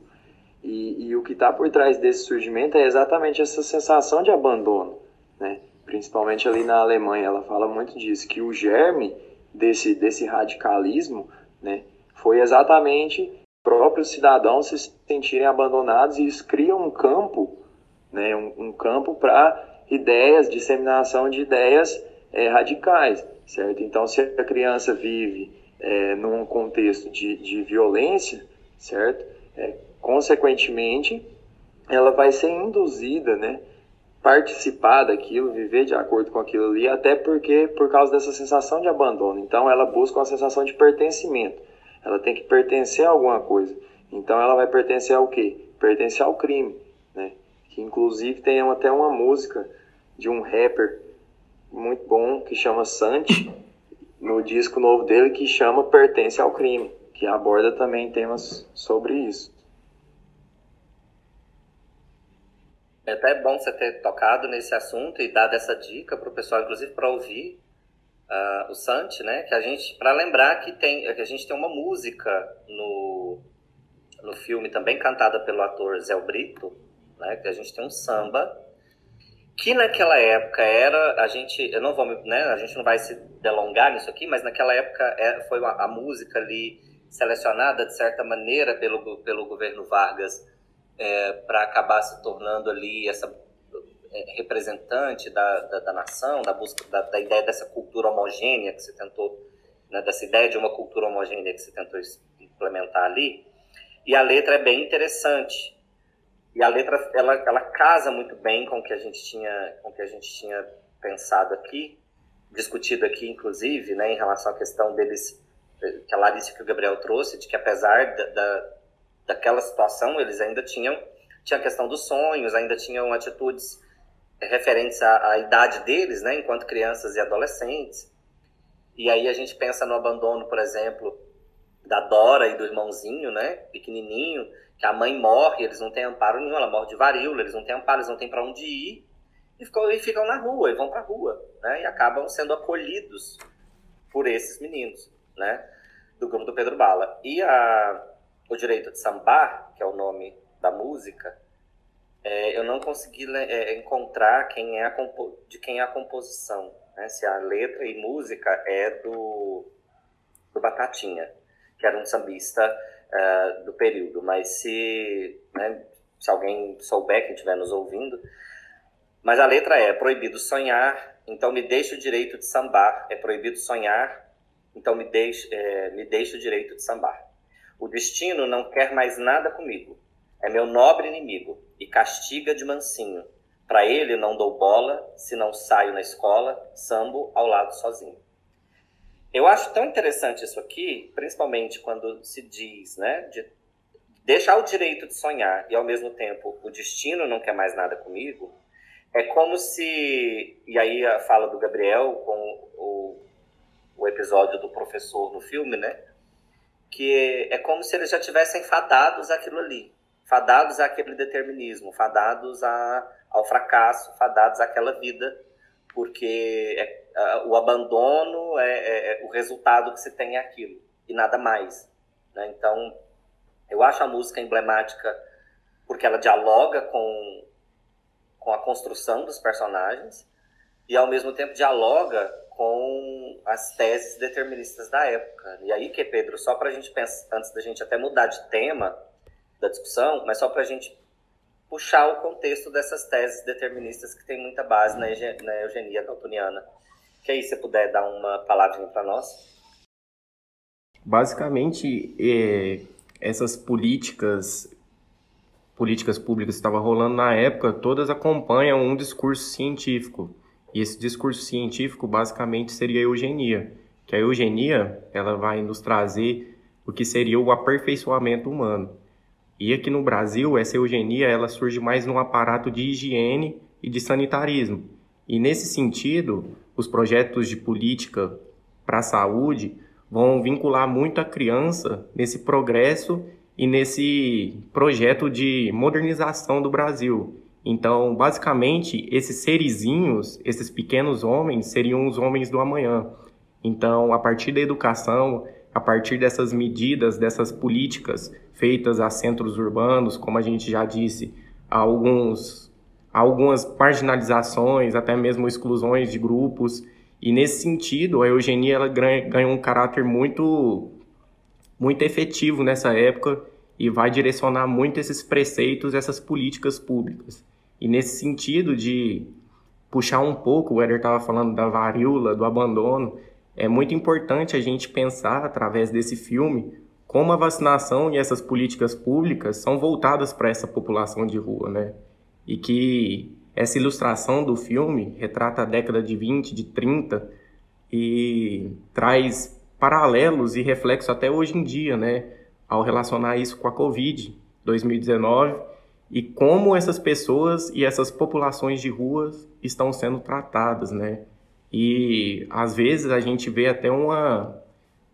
e, e o que está por trás desse surgimento é exatamente essa sensação de abandono, né? principalmente ali na Alemanha, ela fala muito disso, que o germe desse, desse radicalismo né, foi exatamente próprios cidadãos se sentirem abandonados e isso cria um campo, né, um, um campo para ideias, disseminação de ideias é, radicais, certo? Então, se a criança vive é, num contexto de, de violência, certo? É, consequentemente, ela vai ser induzida, né? participar daquilo, viver de acordo com aquilo ali, até porque por causa dessa sensação de abandono. Então ela busca uma sensação de pertencimento. Ela tem que pertencer a alguma coisa. Então ela vai pertencer ao quê? Pertencer ao crime, né? Que inclusive tem até uma música de um rapper muito bom que chama Santi, no disco novo dele que chama Pertence ao Crime, que aborda também temas sobre isso. É até bom você ter tocado nesse assunto e dado essa dica para o pessoal, inclusive para ouvir uh, o Santi, né? Que a gente, para lembrar que tem, que a gente tem uma música no, no filme também cantada pelo ator Zé Brito, né? Que a gente tem um samba que naquela época era a gente, eu não vou, né? A gente não vai se delongar nisso aqui, mas naquela época é, foi uma, a música ali selecionada de certa maneira pelo pelo governo Vargas é, para acabar se tornando ali essa é, representante da, da, da, nação, da busca da, da, ideia dessa cultura homogênea que você tentou, né, dessa ideia de uma cultura homogênea que você tentou implementar ali. E a letra é bem interessante. E a letra ela, ela casa muito bem com o que a gente tinha com o que a gente tinha pensado aqui, discutido aqui, inclusive, né, em relação à questão deles, que a Larissa que o Gabriel trouxe, de que apesar da, da, daquela situação, eles ainda tinham, tinha a questão dos sonhos, ainda tinham atitudes referentes à, à idade deles, né, enquanto crianças e adolescentes. E aí a gente pensa no abandono, por exemplo, da Dora e do irmãozinho, né, pequenininho, que a mãe morre, eles não têm amparo nenhum, ela morre de varíola, eles não têm amparo, eles não têm para onde ir, e ficam, e ficam na rua, e vão para a rua, né, e acabam sendo acolhidos por esses meninos, né, do grupo do Pedro Bala. E a, o Direito de Sambar, que é o nome da música, é, eu não consegui é, encontrar quem é a de quem é a composição, né, se a letra e música é do, do Batatinha, que era um sambista uh, do período. Mas se, né, se alguém souber, quem estiver nos ouvindo. Mas a letra é: proibido sonhar, então me deixe o direito de sambar. É proibido sonhar, então me deixe, é, me deixe o direito de sambar. O destino não quer mais nada comigo. É meu nobre inimigo e castiga de mansinho. Para ele não dou bola, se não saio na escola, sambo ao lado sozinho. Eu acho tão interessante isso aqui, principalmente quando se diz, né, de deixar o direito de sonhar e ao mesmo tempo o destino não quer mais nada comigo. É como se, e aí a fala do Gabriel com o, o episódio do professor no filme, né, que é como se eles já tivessem fadados aquilo ali, fadados àquele determinismo, fadados a, ao fracasso, fadados àquela vida, porque é, o abandono é, é, é, o resultado que se tem é aquilo e nada mais. Né? Então, eu acho a música emblemática porque ela dialoga com, com a construção dos personagens e ao mesmo tempo dialoga com as teses deterministas da época. E aí que Pedro, só para a gente pensar, antes da gente até mudar de tema da discussão, mas só para a gente puxar o contexto dessas teses deterministas que tem muita base na, eugenia daltoniana. Que aí você puder dar uma palavra para nós? Basicamente, é, essas políticas políticas públicas que estavam rolando na época, todas acompanham um discurso científico. E esse discurso científico basicamente seria a eugenia, que a eugenia ela vai nos trazer o que seria o aperfeiçoamento humano. E aqui no Brasil, essa eugenia ela surge mais num aparato de higiene e de sanitarismo. E nesse sentido, os projetos de política para a saúde vão vincular muito a criança nesse progresso e nesse projeto de modernização do Brasil. Então, basicamente, esses serizinhos, esses pequenos homens, seriam os homens do amanhã. Então, a partir da educação, a partir dessas medidas, dessas políticas feitas a centros urbanos, como a gente já disse, alguns algumas marginalizações, até mesmo exclusões de grupos. E nesse sentido, a eugenia ela ganhou um caráter muito muito efetivo nessa época e vai direcionar muito esses preceitos, essas políticas públicas. E nesse sentido de puxar um pouco, o Éder estava falando da varíola, do abandono, é muito importante a gente pensar através desse filme como a vacinação e essas políticas públicas são voltadas para essa população de rua, né? E que essa ilustração do filme retrata a década de 20, de 30 e traz paralelos e reflexos até hoje em dia, né, ao relacionar isso com a Covid 2019 e como essas pessoas e essas populações de ruas estão sendo tratadas, né? E às vezes a gente vê até uma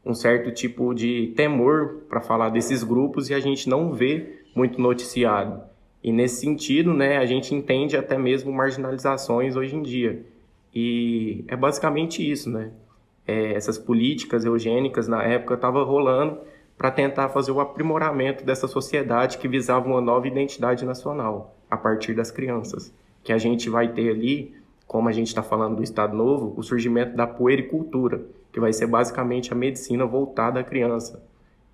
um certo tipo de temor para falar desses grupos e a gente não vê muito noticiado. E nesse sentido, né, a gente entende até mesmo marginalizações hoje em dia. E é basicamente isso, né? É, essas políticas eugênicas na época estavam rolando para tentar fazer o aprimoramento dessa sociedade que visava uma nova identidade nacional a partir das crianças. Que a gente vai ter ali, como a gente está falando do Estado Novo, o surgimento da puericultura, que vai ser basicamente a medicina voltada à criança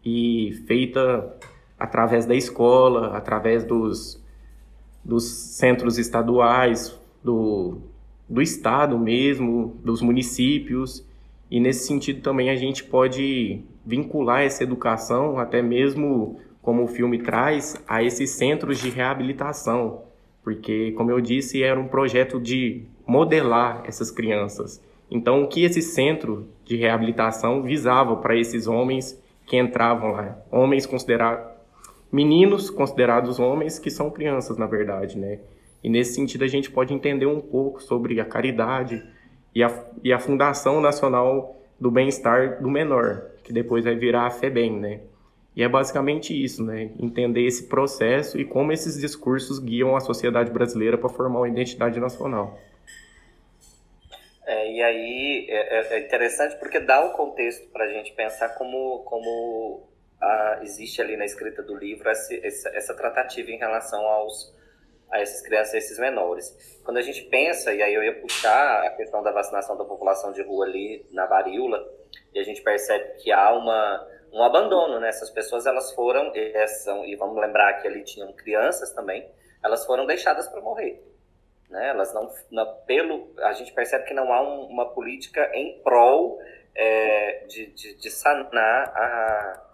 e feita através da escola, através dos, dos centros estaduais, do, do estado mesmo, dos municípios. E nesse sentido também a gente pode vincular essa educação, até mesmo como o filme traz, a esses centros de reabilitação. Porque, como eu disse, era um projeto de modelar essas crianças. Então, o que esse centro de reabilitação visava para esses homens que entravam lá? Homens considerados meninos considerados homens que são crianças, na verdade, né? E nesse sentido a gente pode entender um pouco sobre a caridade e a, e a Fundação Nacional do Bem-Estar do Menor, que depois vai virar a FEBEM, né? E é basicamente isso, né? Entender esse processo e como esses discursos guiam a sociedade brasileira para formar uma identidade nacional. É, e aí é, é, interessante porque dá um contexto para a gente pensar como, como a, existe ali na escrita do livro essa, essa, essa, tratativa em relação aos, a essas crianças, a esses menores. Quando a gente pensa, e aí eu ia puxar a questão da vacinação da população de rua ali na varíola, e a gente percebe que há uma, um abandono, né? Essas pessoas, elas foram, e, são, e vamos lembrar que ali tinham crianças também, elas foram deixadas para morrer. Né? Elas não, não, pelo, a gente percebe que não há um, uma política em prol é, de, de, de, sanar a,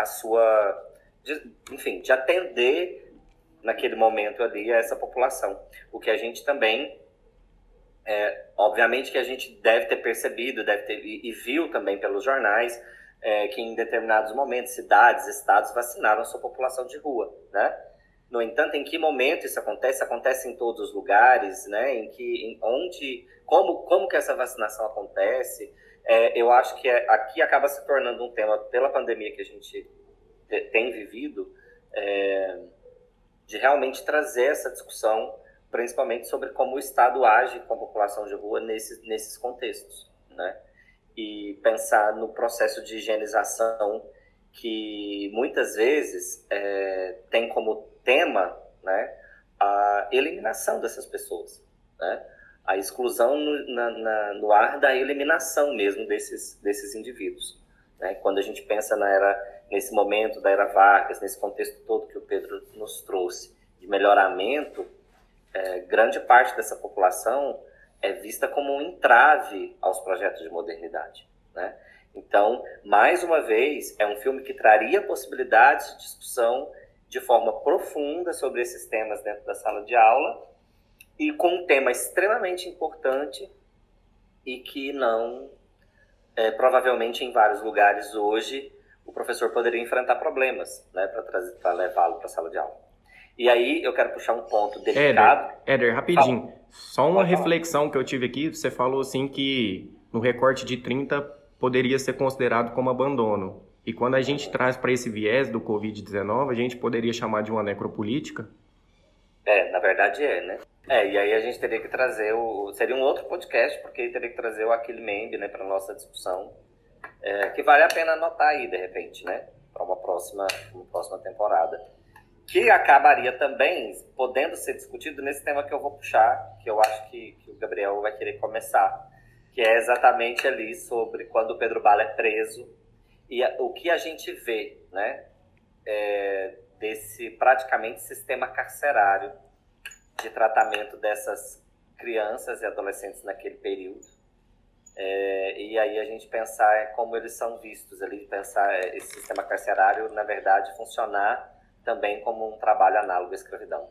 a sua, de, enfim, de atender naquele momento ali a essa população. O que a gente também, é, obviamente que a gente deve ter percebido, deve ter e, e viu também pelos jornais é, que em determinados momentos cidades, estados vacinaram sua população de rua, né? No entanto, em que momento isso acontece? Acontece em todos os lugares, né? Em que, em onde, como, como que essa vacinação acontece? É, eu acho que é, aqui acaba se tornando um tema pela pandemia que a gente tem vivido, é, de realmente trazer essa discussão, principalmente sobre como o Estado age com a população de rua nesses, nesses contextos, né? E pensar no processo de higienização que muitas vezes é, tem como tema né, a eliminação dessas pessoas, né? A exclusão no, na, na, no ar da eliminação mesmo desses, desses indivíduos. Né? Quando a gente pensa na era, nesse momento da era Vargas, nesse contexto todo que o Pedro nos trouxe de melhoramento, é, grande parte dessa população é vista como um entrave aos projetos de modernidade. Né? Então, mais uma vez, é um filme que traria possibilidades de discussão de forma profunda sobre esses temas dentro da sala de aula e com um tema extremamente importante e que não, é, provavelmente em vários lugares hoje, o professor poderia enfrentar problemas né, para levá-lo para a sala de aula. E aí eu quero puxar um ponto delicado. Éder, Éder rapidinho. Fala. Só uma reflexão que eu tive aqui. Você falou assim que no recorte de 30 poderia ser considerado como abandono. E quando a gente traz para esse viés do Covid-19, a gente poderia chamar de uma necropolítica? É, na verdade é, né? É, e aí a gente teria que trazer o. Seria um outro podcast, porque teria que trazer o Aquile Mende, né, para nossa discussão. É, que vale a pena anotar aí, de repente, né? Para uma próxima, uma próxima temporada. Que acabaria também podendo ser discutido nesse tema que eu vou puxar, que eu acho que, que o Gabriel vai querer começar, que é exatamente ali sobre quando o Pedro Bala é preso e o que a gente vê, né, é, desse praticamente sistema carcerário de tratamento dessas crianças e adolescentes naquele período. É, e aí a gente pensar como eles são vistos ali, pensar esse sistema carcerário, na verdade, funcionar também como um trabalho análogo à escravidão.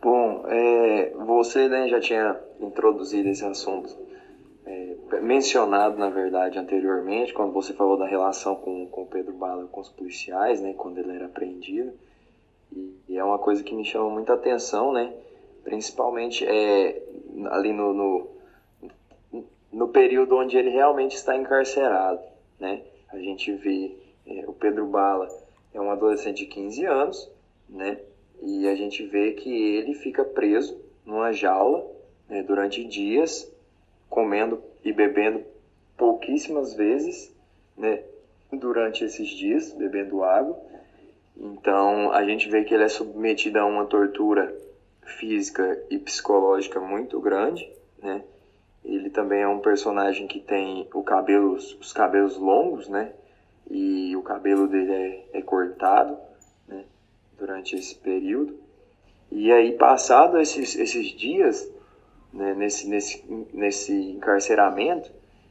Bom, é, você né, já tinha introduzido esse assunto é, mencionado, na verdade, anteriormente, quando você falou da relação com, o Pedro Bala com os policiais, né, quando ele era apreendido. E, é uma coisa que me chama muita atenção, né, principalmente é, ali no, no, no período onde ele realmente está encarcerado. Né? A gente vê é, o Pedro Bala é um adolescente de 15 anos, né? e a gente vê que ele fica preso numa jaula né, durante dias comendo e bebendo pouquíssimas vezes, né, durante esses dias, bebendo água. Então, a gente vê que ele é submetido a uma tortura física e psicológica muito grande, né? Ele também é um personagem que tem o cabelo, os cabelos longos, né? E o cabelo dele é, é cortado, né? Durante esse período. E aí, passado esses, esses dias, né, nesse, nesse, nesse encarceramento,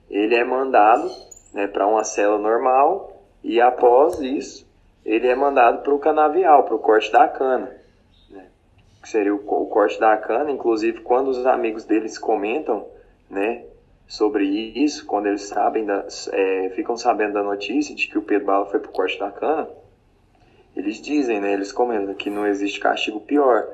ele é mandado né, para uma cela normal e após isso ele é mandado para o canavial, para o corte da cana. Né, que seria o, o, corte da cana, inclusive quando os amigos deles comentam né, sobre isso, quando eles sabem da, é, ficam sabendo da notícia de que o Pedro Bala foi pro corte da cana, eles dizem, né, eles comentam que não existe castigo pior.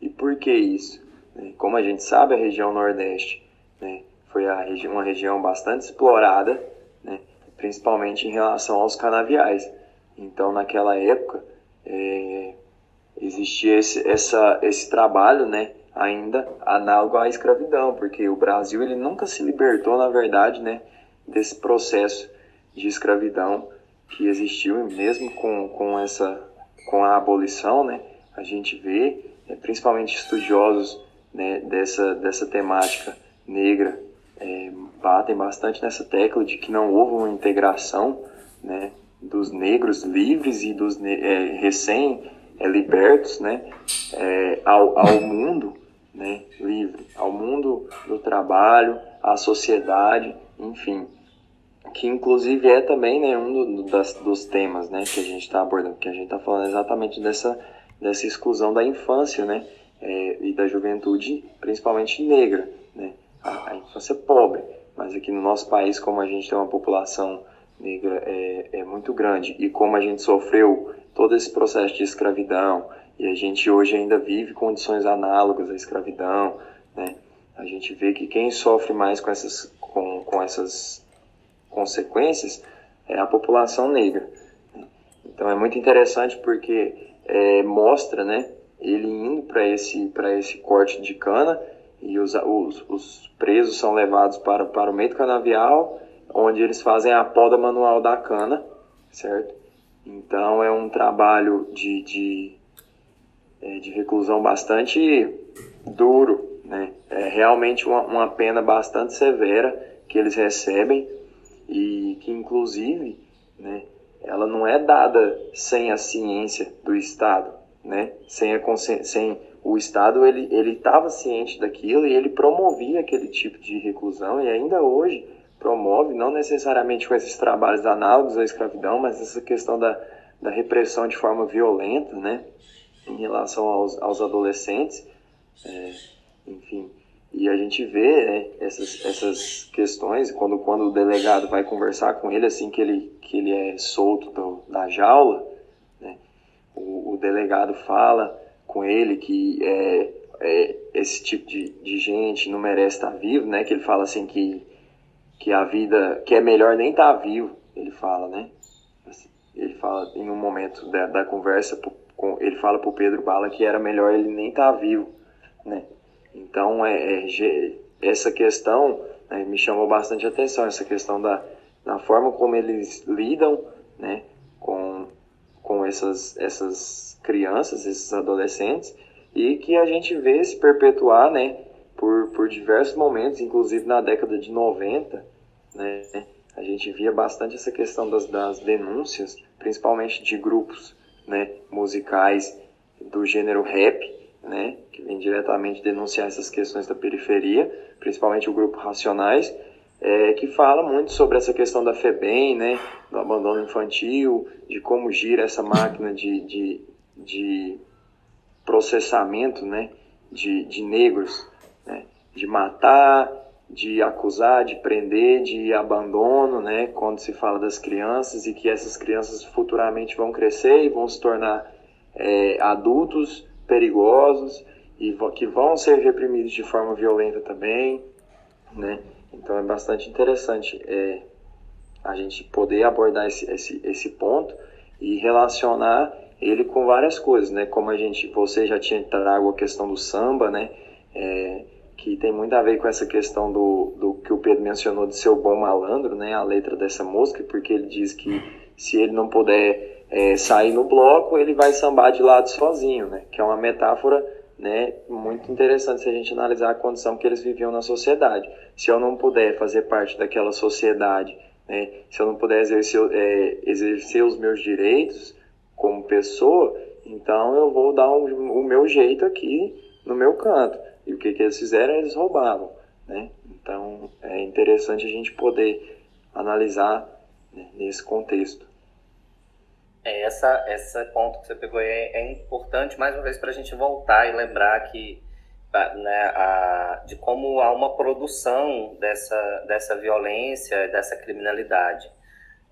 E por que isso? Né, como a gente sabe, a região Nordeste né, foi regi uma região bastante explorada, né, principalmente em relação aos canaviais. Então, naquela época, é, existia esse, essa, esse trabalho, né, ainda análogo à escravidão, porque o Brasil ele nunca se libertou, na verdade, né, desse processo de escravidão que existiu mesmo com, com essa com a abolição, né, a gente vê, é, principalmente estudiosos né, dessa, dessa temática negra, é, batem bastante nessa tecla de que não houve uma integração né, dos negros livres e dos é, recém-libertos né, é, ao, ao mundo né, livre, ao mundo do trabalho, à sociedade, enfim, que inclusive é também né, um do, das, dos temas né, que a gente está abordando, que a gente está falando exatamente dessa, dessa exclusão da infância né, é, e da juventude, principalmente negra, né, a, a, infância pobre, mas aqui no nosso país, como a gente tem uma população negra é, é muito grande e como a gente sofreu todo esse processo de escravidão, e a gente hoje ainda vive condições análogas à escravidão, né? A gente vê que quem sofre mais com essas, com, com essas consequências é a população negra. Então é muito interessante porque é, mostra, né, ele indo para esse, esse corte de cana e os, os, os, presos são levados para, para o meio do canavial, onde eles fazem a poda manual da cana, certo? Então é um trabalho de, de é, de reclusão bastante duro, né? É realmente uma, uma pena bastante severa que eles recebem e que inclusive, né, ela não é dada sem a ciência do Estado, né? Sem, a sem o Estado ele ele estava ciente daquilo e ele promovia aquele tipo de reclusão e ainda hoje promove, não necessariamente com esses trabalhos análogos à escravidão, mas essa questão da, da repressão de forma violenta, né? em relação aos, aos adolescentes, é, enfim, e a gente vê né, essas, essas questões quando, quando o delegado vai conversar com ele assim que ele, que ele é solto do, da jaula, né, o, o, delegado fala com ele que é, é, esse tipo de, de gente não merece estar vivo, né, que ele fala assim que, que a vida, que é melhor nem estar vivo, ele fala, né, ele fala em um momento da, da conversa ele fala pro Pedro Bala que era melhor ele nem estar tá vivo, né? Então, é, é essa questão né, me chamou bastante atenção, essa questão da, da forma como eles lidam, né, com, com essas, essas crianças, esses adolescentes, e que a gente vê se perpetuar, né, por, por diversos momentos, inclusive na década de 90, né, a gente via bastante essa questão das, das denúncias, principalmente de grupos né, musicais do gênero rap, né, que vem diretamente denunciar essas questões da periferia, principalmente o grupo Racionais, é, que fala muito sobre essa questão da FEBEM, né, do abandono infantil, de como gira essa máquina de, de, de processamento né, de, de negros, né, de matar, de acusar, de prender, de abandono, né, quando se fala das crianças e que essas crianças futuramente vão crescer e vão se tornar é, adultos perigosos e que vão ser reprimidos de forma violenta também, né? Então é bastante interessante é, a gente poder abordar esse, esse, esse ponto e relacionar ele com várias coisas, né? Como a gente, você já tinha trago a questão do samba, né? É, que tem muito a ver com essa questão do, do que o Pedro mencionou de ser o bom malandro, né, a letra dessa música, porque ele diz que se ele não puder é, sair no bloco, ele vai sambar de lado sozinho, né, que é uma metáfora né, muito interessante se a gente analisar a condição que eles viviam na sociedade. Se eu não puder fazer parte daquela sociedade, né, se eu não puder exercer, é, exercer os meus direitos como pessoa, então eu vou dar um, o meu jeito aqui no meu canto. E o que, que eles fizeram? Eles roubavam. Né? Então é interessante a gente poder analisar né, nesse contexto. É, essa, essa ponto que você pegou é, é importante, mais uma vez, para a gente voltar e lembrar que né, a, de como há uma produção dessa, dessa violência, dessa criminalidade.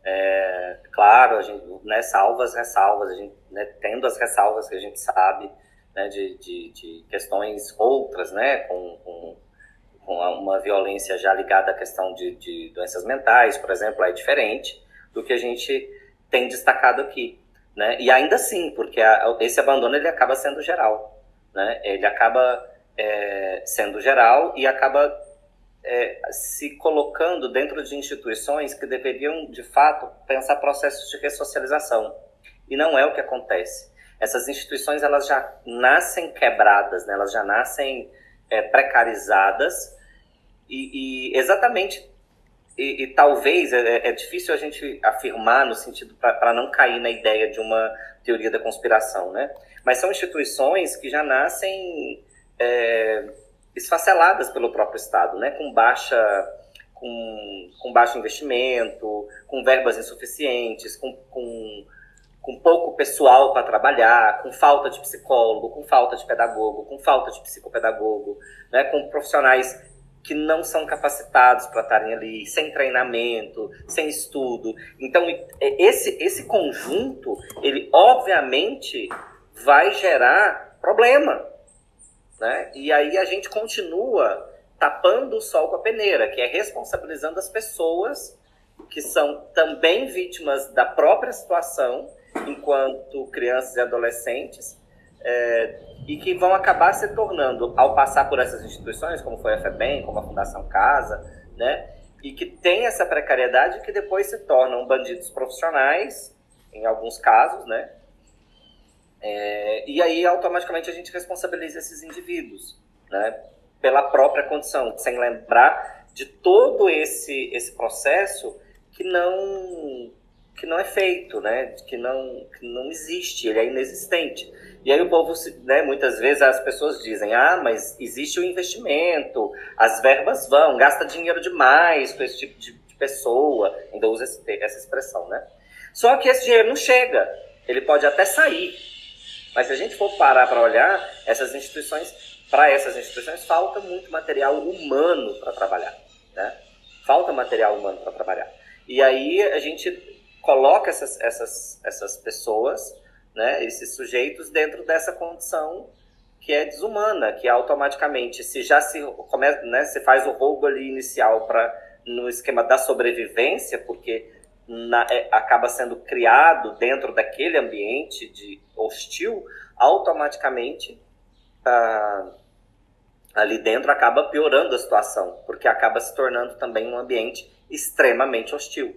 É, claro, a gente, né, salva as ressalvas, a gente, né, tendo as ressalvas que a gente sabe né, de, de, de, questões outras, né, com, com, com, uma violência já ligada à questão de, de doenças mentais, por exemplo, é diferente do que a gente tem destacado aqui. Né? E ainda assim, porque a, esse abandono ele acaba sendo geral. Né? Ele acaba é, sendo geral e acaba é, se colocando dentro de instituições que deveriam, de fato, pensar processos de ressocialização. E não é o que acontece. Essas instituições elas já nascem quebradas, né? elas já nascem é, precarizadas e, e exatamente e, e, talvez é, é, difícil a gente afirmar no sentido para não cair na ideia de uma teoria da conspiração, né? Mas são instituições que já nascem é, esfaceladas pelo próprio Estado, né? Com baixa com, com baixo investimento, com verbas insuficientes, com, com, com pouco pessoal para trabalhar, com falta de psicólogo, com falta de pedagogo, com falta de psicopedagogo, né? com profissionais que não são capacitados para estarem ali, sem treinamento, sem estudo. Então, esse, esse conjunto, ele obviamente vai gerar problema. Né? E aí a gente continua tapando o sol com a peneira, que é responsabilizando as pessoas que são também vítimas da própria situação, enquanto crianças e adolescentes, é, e que vão acabar se tornando, ao passar por essas instituições, como foi a FEBEM, como a Fundação Casa, né, e que tem essa precariedade que depois se tornam bandidos profissionais, em alguns casos, né, é, e aí automaticamente a gente responsabiliza esses indivíduos, né, pela própria condição, sem lembrar de todo esse, esse processo que não que não é feito, né? Que não, que não existe, ele é inexistente. E aí o povo, né, muitas vezes as pessoas dizem, ah, mas existe o investimento, as verbas vão, gasta dinheiro demais com esse tipo de, de pessoa, ainda usa esse, essa expressão, né? Só que esse dinheiro não chega, ele pode até sair, mas se a gente for parar para olhar, essas instituições, para essas instituições falta muito material humano para trabalhar, né? Falta material humano para trabalhar. E aí a gente coloca essas, essas, essas pessoas né, esses sujeitos dentro dessa condição que é desumana, que automaticamente, se já se, começa, né, se faz o roubo ali inicial para no esquema da sobrevivência, porque na, é, acaba sendo criado dentro daquele ambiente de hostil, automaticamente ah, ali dentro acaba piorando a situação, porque acaba se tornando também um ambiente extremamente hostil.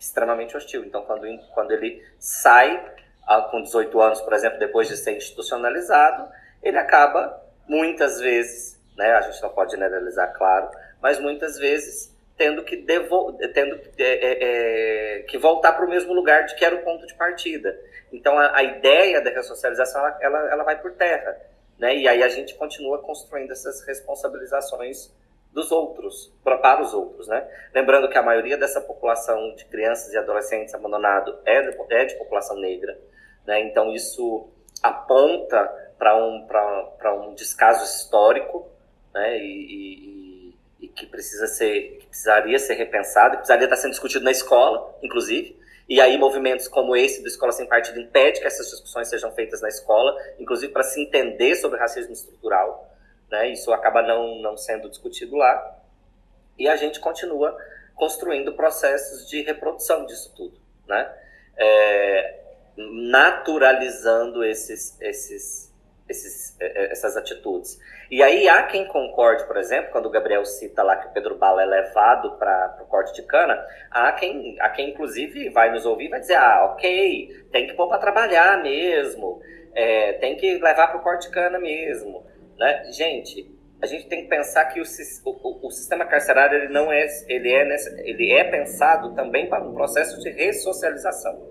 Extremamente hostil. Então, quando, quando ele sai com 18 anos, por exemplo, depois de ser institucionalizado, ele acaba muitas vezes, né, a gente não pode generalizar, claro, mas muitas vezes tendo que, devol tendo é, é, é, que voltar para o mesmo lugar de que era o ponto de partida. Então, a, a ideia da ressocialização, ela, ela, ela, vai por terra. Né? E aí a gente continua construindo essas responsabilizações dos outros, para os outros. Né? Lembrando que a maioria dessa população de crianças e adolescentes abandonado é de, é de população negra. Né? Então, isso aponta para um, um descaso histórico né? e, e, e, que, precisa ser, que precisaria ser repensado, precisaria estar sendo discutido na escola, inclusive. E aí movimentos como esse do Escola Sem Partido impede que essas discussões sejam feitas na escola, inclusive para se entender sobre racismo estrutural. Né? Isso acaba não, não sendo discutido lá. E a gente continua construindo processos de reprodução disso tudo. Né? É, naturalizando esses, esses, esses, é, é, essas atitudes. E aí há quem concorde, por exemplo, quando o Gabriel cita lá que o Pedro Bala é levado para o corte de cana, há quem, há quem inclusive vai nos ouvir e vai dizer, ah, ok, tem que pôr para trabalhar mesmo, é, tem que levar para o corte de cana mesmo. Né? Gente, a gente tem que pensar que o, o, o, sistema carcerário ele não é ele é ele é pensado também para um processo de ressocialização.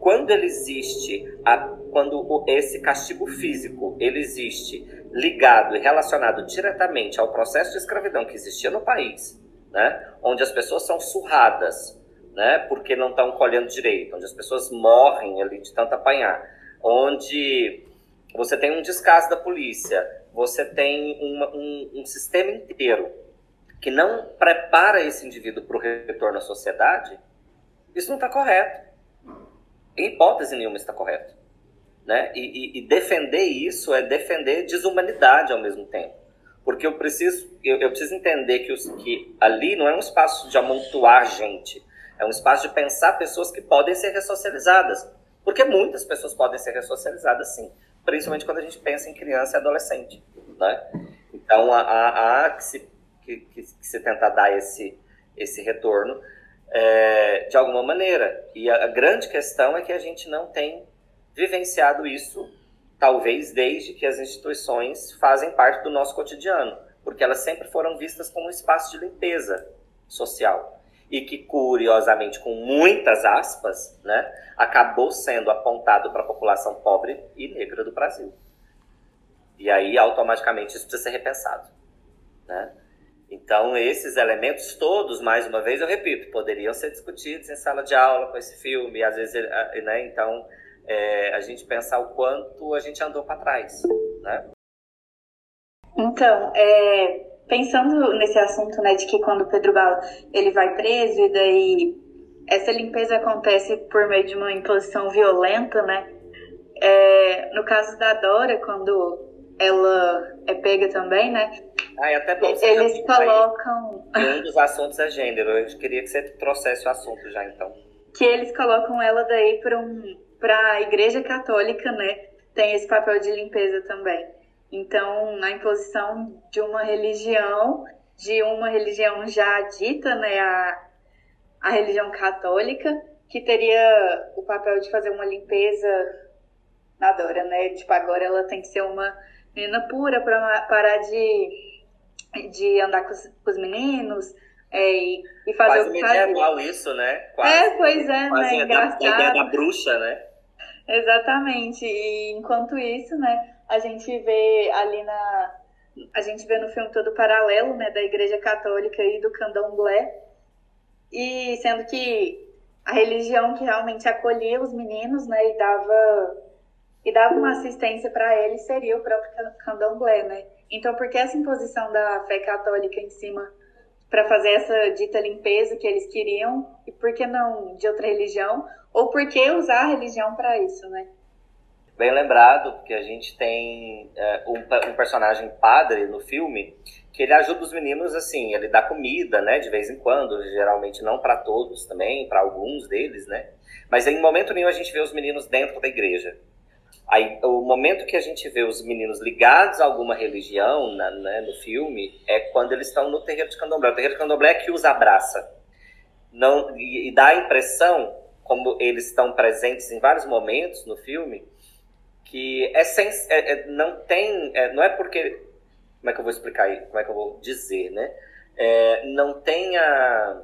Quando ele existe, a, quando esse castigo físico ele existe ligado e relacionado diretamente ao processo de escravidão que existia no país, né, onde as pessoas são surradas, né, porque não estão colhendo direito, onde as pessoas morrem ali de tanto apanhar, onde você tem um descaso da polícia, você tem uma, um, um sistema inteiro que não prepara esse indivíduo para o retorno à sociedade, isso não está correto. Em hipótese nenhuma está correto. Né? E, e, e, defender isso é defender desumanidade ao mesmo tempo. Porque eu preciso, eu, eu preciso entender que, os, que ali não é um espaço de amontoar gente, é um espaço de pensar pessoas que podem ser ressocializadas. Porque muitas pessoas podem ser ressocializadas, sim. Principalmente quando a gente pensa em criança e adolescente. Né? Então, há, há que, se, que, que se tentar dar esse, esse retorno é, de alguma maneira. E a, a grande questão é que a gente não tem vivenciado isso, talvez desde que as instituições fazem parte do nosso cotidiano, porque elas sempre foram vistas como um espaço de limpeza social e que curiosamente com muitas aspas, né, acabou sendo apontado para a população pobre e negra do Brasil. E aí automaticamente isso precisa ser repensado, né? Então, esses elementos todos, mais uma vez, eu repito, poderiam ser discutidos em sala de aula com esse filme, às vezes, né? Então, é, a gente pensar o quanto a gente andou para trás, né? Então, é, pensando nesse assunto, né, de que quando o Pedro Bala ele vai preso e daí essa limpeza acontece por meio de uma imposição violenta, né? É, no caso da Dora, quando ela é pega também, né? Ah, é até bom Eles colocam. um dos assuntos é gênero. Eu queria que você trouxesse o assunto já, então. Que eles colocam ela daí para um, a Igreja Católica, né? Tem esse papel de limpeza também. Então, na imposição de uma religião, de uma religião já dita, né? A, a religião católica, que teria o papel de fazer uma limpeza na Dora, né? Tipo, agora ela tem que ser uma menina pura para parar de, de andar com os, com os meninos é, e, e fazer quase o que medieval isso, né? Quase, é, pois é, quase né? Engraçado. A ideia da bruxa, né? Exatamente. E enquanto isso, né, a gente vê ali na a gente vê no filme todo o paralelo, né, da Igreja Católica e do Candomblé. E sendo que a religião que realmente acolhia os meninos, né, e dava e dava uma assistência para eles seria o próprio candomblé, né? Então, por que essa imposição da fé católica em cima para fazer essa dita limpeza que eles queriam e por que não de outra religião? Ou por que usar a religião para isso, né? Bem lembrado, porque a gente tem é, um, um, personagem padre no filme que ele ajuda os meninos assim, ele dá comida, né, de vez em quando, geralmente não para todos também, para alguns deles, né? Mas em momento nenhum a gente vê os meninos dentro da igreja. Aí, o momento que a gente vê os meninos ligados a alguma religião na, né, no filme é quando eles estão no terreiro de candomblé. O terreiro de candomblé é que os abraça. Não, e, e dá a impressão, como eles estão presentes em vários momentos no filme, que é, sem, é, é não tem, é, não é porque, como é que eu vou explicar aí, como é que eu vou dizer, né? É, não tem a,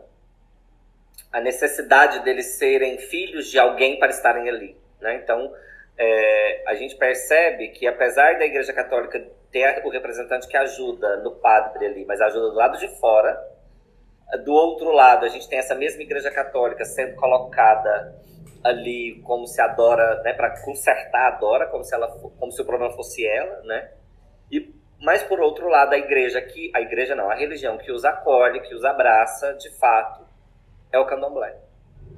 a necessidade deles serem filhos de alguém para estarem ali, né? Então, é, a gente percebe que apesar da Igreja Católica ter o representante que ajuda no padre ali, mas ajuda do lado de fora, do outro lado a gente tem essa mesma Igreja Católica sendo colocada ali como se adora, né, para consertar a Dora, como se ela, como se o problema fosse ela, né? E mas por outro lado a Igreja que a Igreja não, a religião que os acolhe, que os abraça, de fato, é o Candomblé.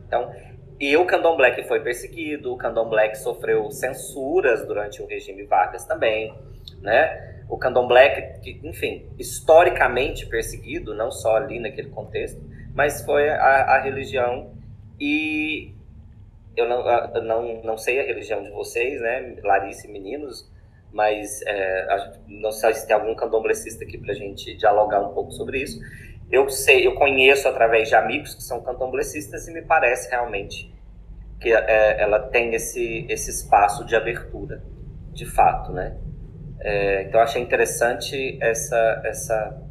Então e o candomblé que foi perseguido, o candomblé que sofreu censuras durante o regime Vargas também, né? O candomblé que, enfim, historicamente perseguido, não só ali naquele contexto, mas foi a, a religião e eu não, eu não, não sei a religião de vocês, né, Larissa e meninos, mas é, não sei se tem algum candomblecista aqui para a gente dialogar um pouco sobre isso eu sei, eu conheço através de amigos que são candomblecistas e me parece realmente que é, ela tem esse, esse espaço de abertura, de fato, né? É, então achei interessante essa, essa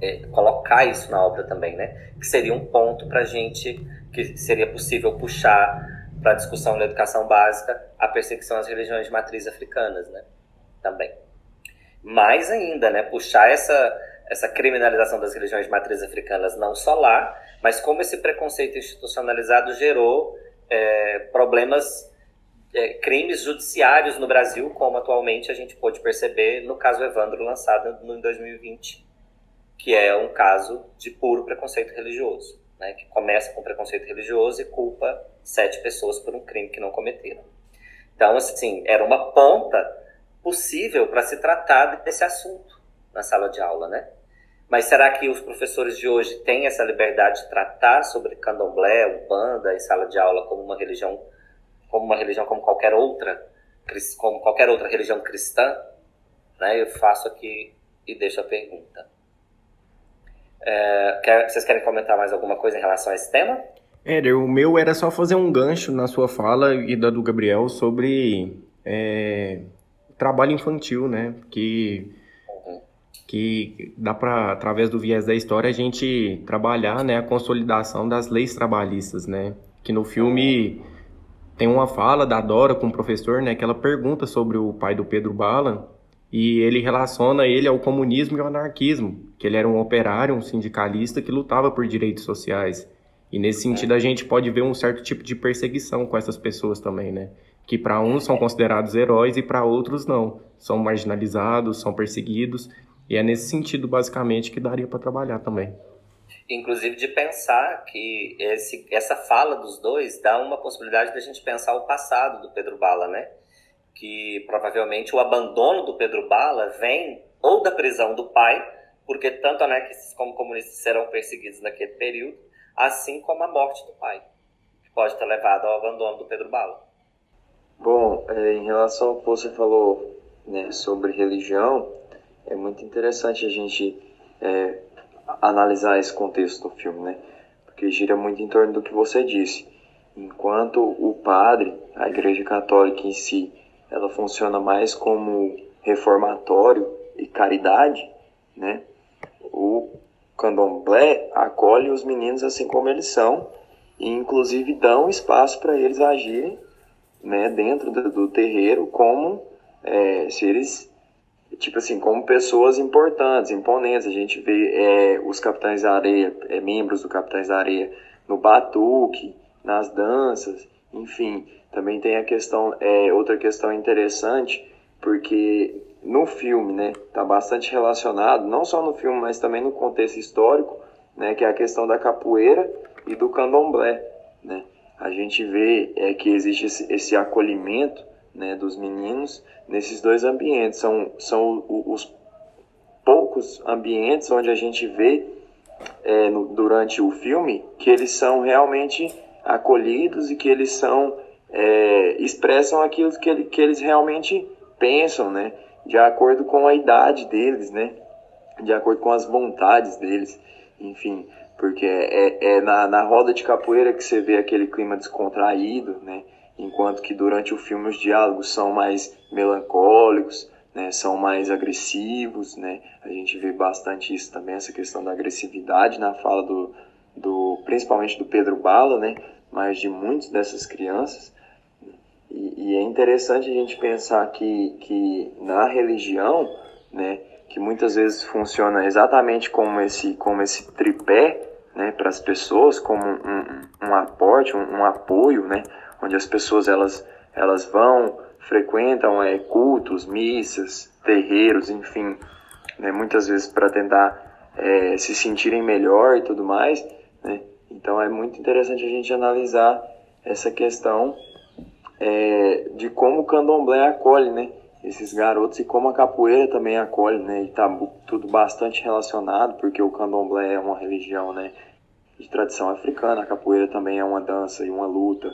é, colocar isso na obra também, né? Que seria um ponto para gente que seria possível puxar para a discussão da educação básica a perseguição às religiões de matriz africanas, né? Também. Mais ainda, né? Puxar essa essa criminalização das religiões de matriz africanas não só lá, mas como esse preconceito institucionalizado gerou é, problemas é, crimes judiciários no Brasil, como atualmente a gente pôde perceber no caso Evandro, lançado em 2020, que é um caso de puro preconceito religioso, né, que começa com preconceito religioso e culpa sete pessoas por um crime que não cometeram. Então, assim, era uma ponta possível para se tratar desse assunto na sala de aula, né? Mas será que os professores de hoje têm essa liberdade de tratar sobre candomblé, umbanda em sala de aula como uma religião como uma religião como qualquer outra, como qualquer outra religião cristã, né? Eu faço aqui e deixo a pergunta. É, quer, vocês querem comentar mais alguma coisa em relação a esse tema? Éder, o meu era só fazer um gancho na sua fala e da do Gabriel sobre é, trabalho infantil, né? Que, que dá para, através do viés da história, a gente trabalhar né, a consolidação das leis trabalhistas, né? Que no filme tem uma fala da Dora com o professor, né, que ela pergunta sobre o pai do Pedro Bala e ele relaciona ele ao comunismo e ao anarquismo, que ele era um operário, um sindicalista que lutava por direitos sociais. E nesse sentido a gente pode ver um certo tipo de perseguição com essas pessoas também, né? Que para uns são considerados heróis e para outros não, são marginalizados, são perseguidos. E é nesse sentido basicamente que daria para trabalhar também inclusive de pensar que esse, essa fala dos dois dá uma possibilidade de a gente pensar o passado do Pedro Bala, né? Que provavelmente o abandono do Pedro Bala vem ou da prisão do pai, porque tanto anarquistas como comunistas serão perseguidos naquele período, assim como a morte do pai, que pode ter levado ao abandono do Pedro Bala. Bom, é, em relação ao que você falou né, sobre religião, é muito interessante a gente é, analisar esse contexto do filme, né? Porque gira muito em torno do que você disse. Enquanto o padre, a Igreja Católica em si, ela funciona mais como reformatório e caridade, né? O candomblé acolhe os meninos assim como eles são e inclusive dão espaço para eles agirem né, dentro do, do terreiro como é, seres tipo assim, como pessoas importantes, imponentes. A gente vê é, os Capitães da Areia, é, membros do Capitães da Areia no batuque, nas danças, enfim. Também tem a questão, é, outra questão interessante, porque no filme, né, tá bastante relacionado, não só no filme, mas também no contexto histórico, né, que é a questão da capoeira e do candomblé, né. A gente vê é, que existe esse, esse acolhimento né, dos meninos nesses dois ambientes. São, são os poucos ambientes onde a gente vê é, no, durante o filme que eles são realmente acolhidos e que eles são é, expressam aquilo que, que eles realmente pensam, né, de acordo com a idade deles, né, de acordo com as vontades deles, enfim, porque é, é na, na roda de capoeira que você vê aquele clima descontraído, né, enquanto que durante o filme os diálogos são mais melancólicos, né, são mais agressivos, né? A gente vê bastante isso também, essa questão da agressividade na fala do, do principalmente do Pedro Bala, né? Mas de muitas dessas crianças. E, é interessante a gente pensar que, que na religião, né, que muitas vezes funciona exatamente como esse, como esse tripé, né, para as pessoas, como um, um aporte, um, um apoio, né, onde as pessoas elas, elas vão, frequentam é, cultos, missas, terreiros, enfim, né, muitas vezes para tentar é, se sentirem melhor e tudo mais. Né? Então é muito interessante a gente analisar essa questão é, de como o candomblé acolhe né, esses garotos e como a capoeira também acolhe, né, e está tudo bastante relacionado, porque o candomblé é uma religião né, de tradição africana, a capoeira também é uma dança e uma luta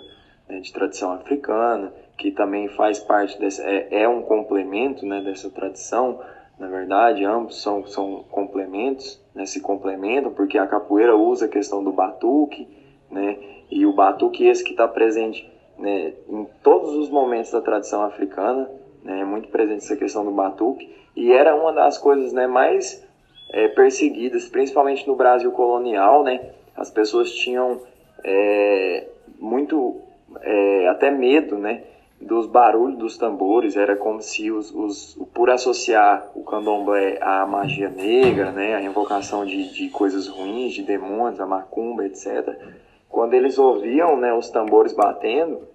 né, de tradição africana, que também faz parte desse, é, é um complemento né, dessa tradição, na verdade, ambos são, são complementos, né, se complementam, porque a capoeira usa a questão do batuque, né, e o batuque esse que está presente né, em todos os momentos da tradição africana, né, é muito presente essa questão do batuque, e era uma das coisas né, mais é, perseguidas, principalmente no Brasil colonial, né, as pessoas tinham é, muito é, até medo, né? Dos barulhos dos tambores, era como se os, os por associar o candomblé à magia negra, né? A invocação de, de coisas ruins, de demônios, a macumba, etc. Quando eles ouviam, né, os tambores batendo,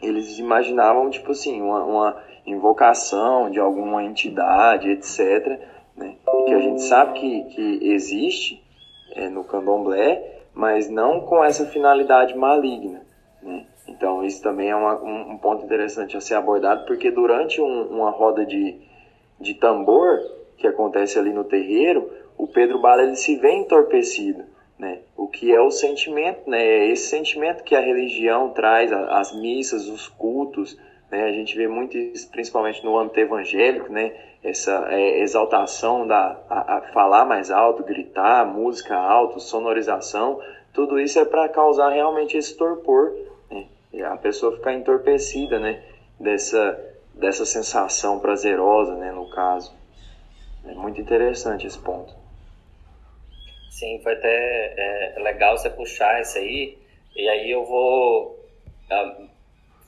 eles imaginavam, tipo assim, uma, uma invocação de alguma entidade, etc., né? Que a gente sabe que, que existe é, no candomblé, mas não com essa finalidade maligna. Né? Então, isso também é uma, um, um, ponto interessante a ser abordado, porque durante um, uma roda de, de tambor que acontece ali no terreiro, o Pedro Bala ele se vê entorpecido. Né? O que é o sentimento, né? É esse sentimento que a religião traz, as missas, os cultos, né? A gente vê muito isso, principalmente no âmbito evangélico, né? Essa é, exaltação da a, a falar mais alto, gritar, música alto, sonorização, tudo isso é para causar realmente esse torpor, né? a pessoa ficar entorpecida, né? Dessa dessa sensação prazerosa, né? No caso, é muito interessante esse ponto. Sim, foi até é, legal você puxar isso aí. E aí eu vou uh,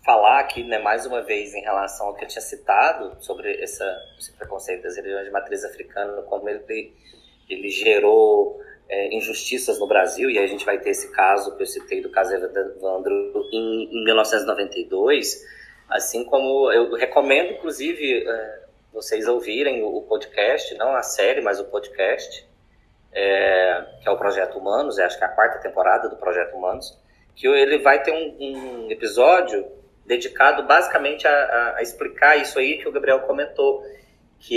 falar aqui, né, mais uma vez, em relação ao que eu tinha citado sobre essa, esse preconceito das religiões de matriz africana, como ele, ele gerou é, injustiças no Brasil. E aí a gente vai ter esse caso que eu citei do caso Evandro em, em 1992. Assim como eu recomendo, inclusive, é, vocês ouvirem o podcast, não a série, mas o podcast é, que é o Projeto Humanos, é, acho que é a quarta temporada do Projeto Humanos, que ele vai ter um, um episódio dedicado basicamente a, a, a, explicar isso aí que o Gabriel comentou, que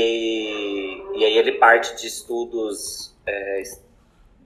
e aí ele parte de estudos é,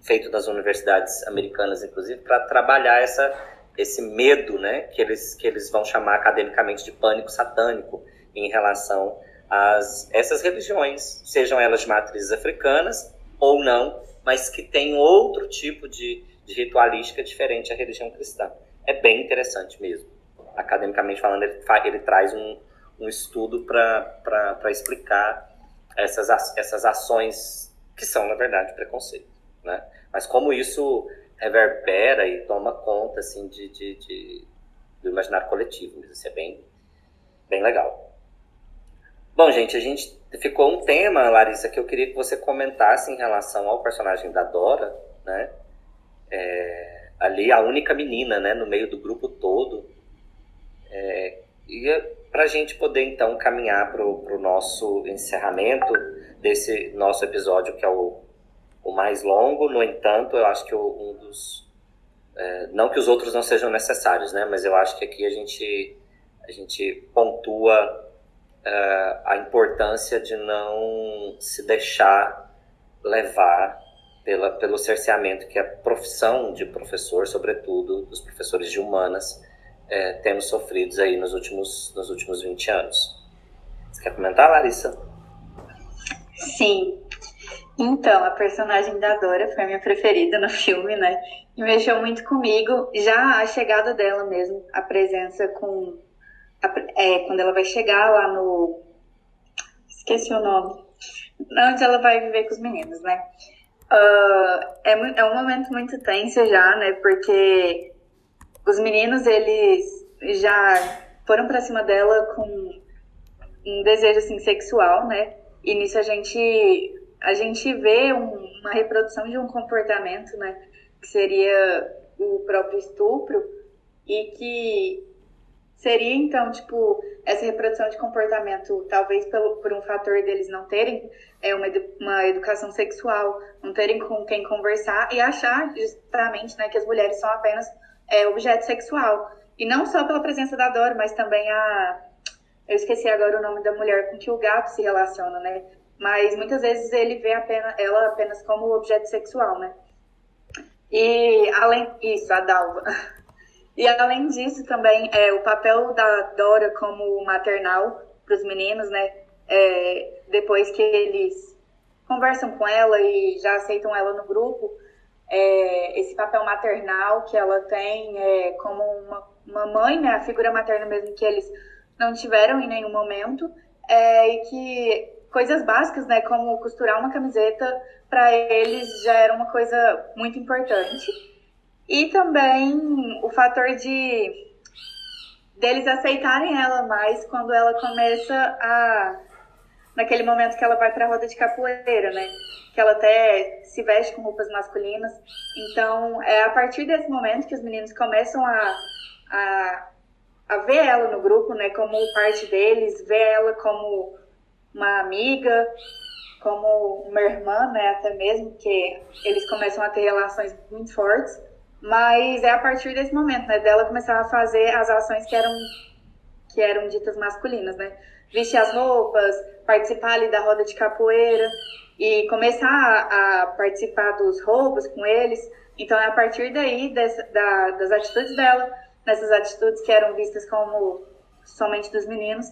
feitos nas universidades americanas, inclusive, para trabalhar essa esse medo, né, que eles que eles vão chamar academicamente de pânico satânico em relação às essas religiões, sejam elas de matrizes africanas ou não, mas que tem outro tipo de, de ritualística diferente à religião cristã. É bem interessante mesmo. Academicamente falando, ele, ele traz um, um estudo para explicar essas, essas ações que são, na verdade, preconceito. Né? Mas como isso reverbera e toma conta assim, de, de, de do imaginário coletivo. Isso é bem, bem legal. Bom, gente, a gente ficou um tema, Larissa, que eu queria que você comentasse em relação ao personagem da Dora, né? É, ali a única menina, né, no meio do grupo todo. É, e é para a gente poder então caminhar para o nosso encerramento desse nosso episódio, que é o, o mais longo, no entanto, eu acho que um dos. É, não que os outros não sejam necessários, né? Mas eu acho que aqui a gente, a gente pontua uh, a importância de não se deixar levar pela, pelo cerceamento que a profissão de professor, sobretudo dos professores de humanas, é, temos sofridos aí nos últimos, nos últimos 20 anos. Você quer comentar, Larissa? Sim. Então, a personagem da Dora foi a minha preferida no filme, né? E mexeu muito comigo. Já a chegada dela mesmo, a presença com é, quando ela vai chegar lá no. Esqueci o nome. Onde ela vai viver com os meninos, né? Uh, é, é um momento muito tenso já, né? Porque os meninos, eles já foram pra cima dela com um desejo, assim, sexual, né? E nisso a gente, a gente vê um, uma reprodução de um comportamento, né? Que seria o próprio estupro e que Seria então, tipo, essa reprodução de comportamento, talvez pelo, por um fator deles não terem é, uma, uma educação sexual, não terem com quem conversar e achar justamente né, que as mulheres são apenas é, objeto sexual. E não só pela presença da Dora, mas também a. Eu esqueci agora o nome da mulher com que o gato se relaciona, né? Mas muitas vezes ele vê apenas, ela apenas como objeto sexual, né? E além. Isso, a Dalva. [LAUGHS] E além disso, também é, o papel da Dora como maternal para os meninos, né? É, depois que eles conversam com ela e já aceitam ela no grupo, é, esse papel maternal que ela tem é, como uma, uma mãe, né? A figura materna mesmo que eles não tiveram em nenhum momento, é, e que coisas básicas, né? Como costurar uma camiseta, para eles já era uma coisa muito importante. E também o fator de deles aceitarem ela mais quando ela começa a naquele momento que ela vai para a roda de capoeira, né? Que ela até se veste com roupas masculinas. Então, é a partir desse momento que os meninos começam a, a, a ver ela no grupo, né, como parte deles, ver ela como uma amiga, como uma irmã, né, até mesmo, que eles começam a ter relações muito fortes, mas é a partir desse momento, né, dela começar a fazer as ações que eram que eram ditas masculinas, né, vestir as roupas, participar ali da roda de capoeira e começar a, a participar dos roubos com eles. Então é a partir daí dessa, da, das atitudes dela, nessas atitudes que eram vistas como somente dos meninos,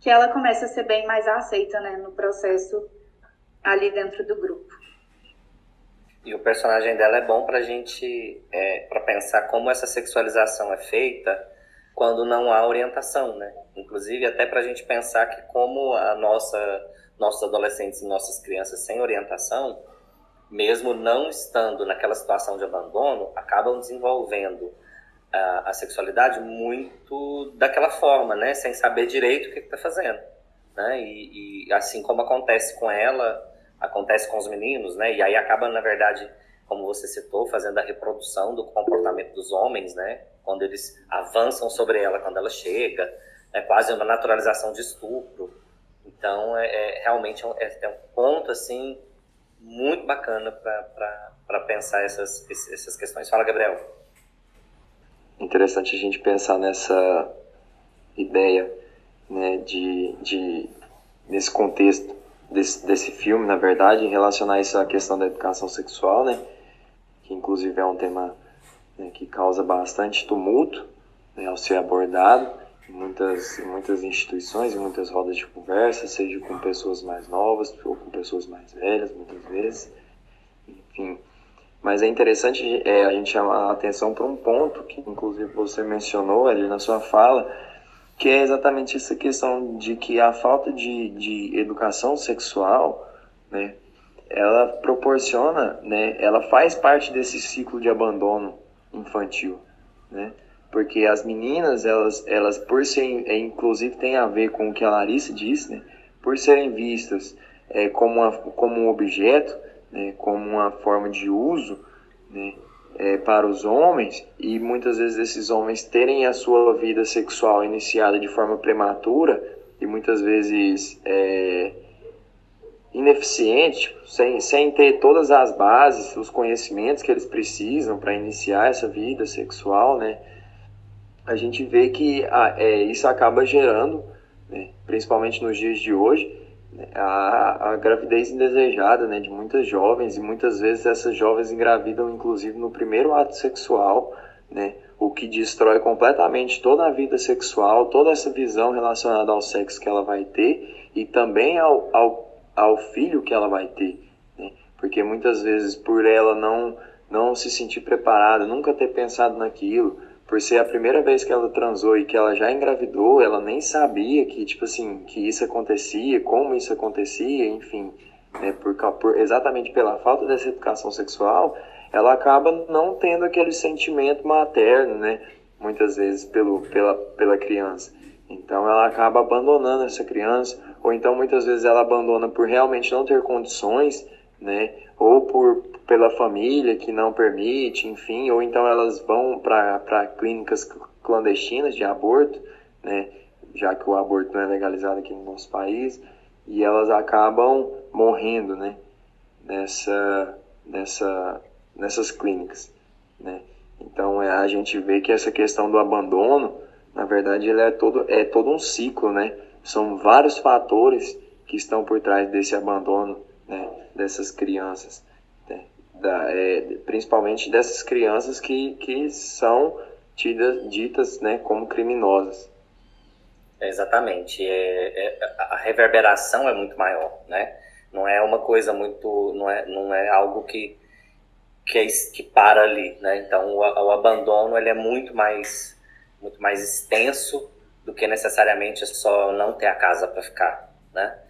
que ela começa a ser bem mais aceita, né, no processo ali dentro do grupo. E o personagem dela é bom pra gente, é, para pensar como essa sexualização é feita quando não há orientação, né? Inclusive até pra gente pensar que como a nossa, nossos adolescentes e nossas crianças sem orientação, mesmo não estando naquela situação de abandono, acabam desenvolvendo a, a sexualidade muito daquela forma, né? Sem saber direito o que está fazendo, né? E, e assim como acontece com ela acontece com os meninos, né? E aí acaba, na verdade, como você citou, fazendo a reprodução do comportamento dos homens, né? Quando eles avançam sobre ela, quando ela chega, é quase uma naturalização de estupro. Então, é, é realmente um, é, é, um ponto, assim, muito bacana para pensar essas, essas questões. Fala, Gabriel. Interessante a gente pensar nessa ideia, né, de, de nesse contexto desse, desse filme, na verdade, relacionar isso à questão da educação sexual, né? Que inclusive é um tema né, que causa bastante tumulto né, ao ser abordado em muitas, em muitas instituições, em muitas rodas de conversa, seja com pessoas mais novas ou com pessoas mais velhas, muitas vezes. Enfim. Mas é interessante é, a gente chamar a atenção para um ponto que, inclusive, você mencionou ali na sua fala, que é exatamente essa questão de que a falta de, de educação sexual, né, ela proporciona, né, ela faz parte desse ciclo de abandono infantil, né, porque as meninas, elas, elas por serem, é, inclusive tem a ver com o que a Larissa disse, né, por serem vistas é, como, uma, como um objeto, né, como uma forma de uso, né, é, para os homens e muitas vezes esses homens terem a sua vida sexual iniciada de forma prematura e muitas vezes é, ineficiente, tipo, sem, sem ter todas as bases, os conhecimentos que eles precisam para iniciar essa vida sexual, né? A gente vê que ah, é, isso acaba gerando, né, principalmente nos dias de hoje, a, a gravidez indesejada né, de muitas jovens, e muitas vezes essas jovens engravidam, inclusive, no primeiro ato sexual, né, o que destrói completamente toda a vida sexual, toda essa visão relacionada ao sexo que ela vai ter e também ao, ao, ao filho que ela vai ter. Né, porque muitas vezes, por ela não, não se sentir preparada, nunca ter pensado naquilo, por ser a primeira vez que ela transou e que ela já engravidou, ela nem sabia que, tipo assim, que isso acontecia, como isso acontecia, enfim, né, por, por, exatamente pela falta dessa educação sexual, ela acaba não tendo aquele sentimento materno, né, muitas vezes pelo, pela, pela criança. Então ela acaba abandonando essa criança, ou então muitas vezes ela abandona por realmente não ter condições, né, ou por pela família que não permite, enfim, ou então elas vão para clínicas clandestinas de aborto, né, já que o aborto não é legalizado aqui no nosso país, e elas acabam morrendo, né, nessa, nessa, nessas clínicas, né. Então é, a gente vê que essa questão do abandono, na verdade, ele é todo, é todo um ciclo, né? São vários fatores que estão por trás desse abandono né, dessas crianças da, é, principalmente dessas crianças que, que são tidas, ditas né, como criminosas. Exatamente. É, é, a reverberação é muito maior, né? Não é uma coisa muito, não é, não é algo que que, é, que para ali, né? Então o, o abandono ele é muito mais muito mais extenso do que necessariamente só não ter a casa para ficar, né?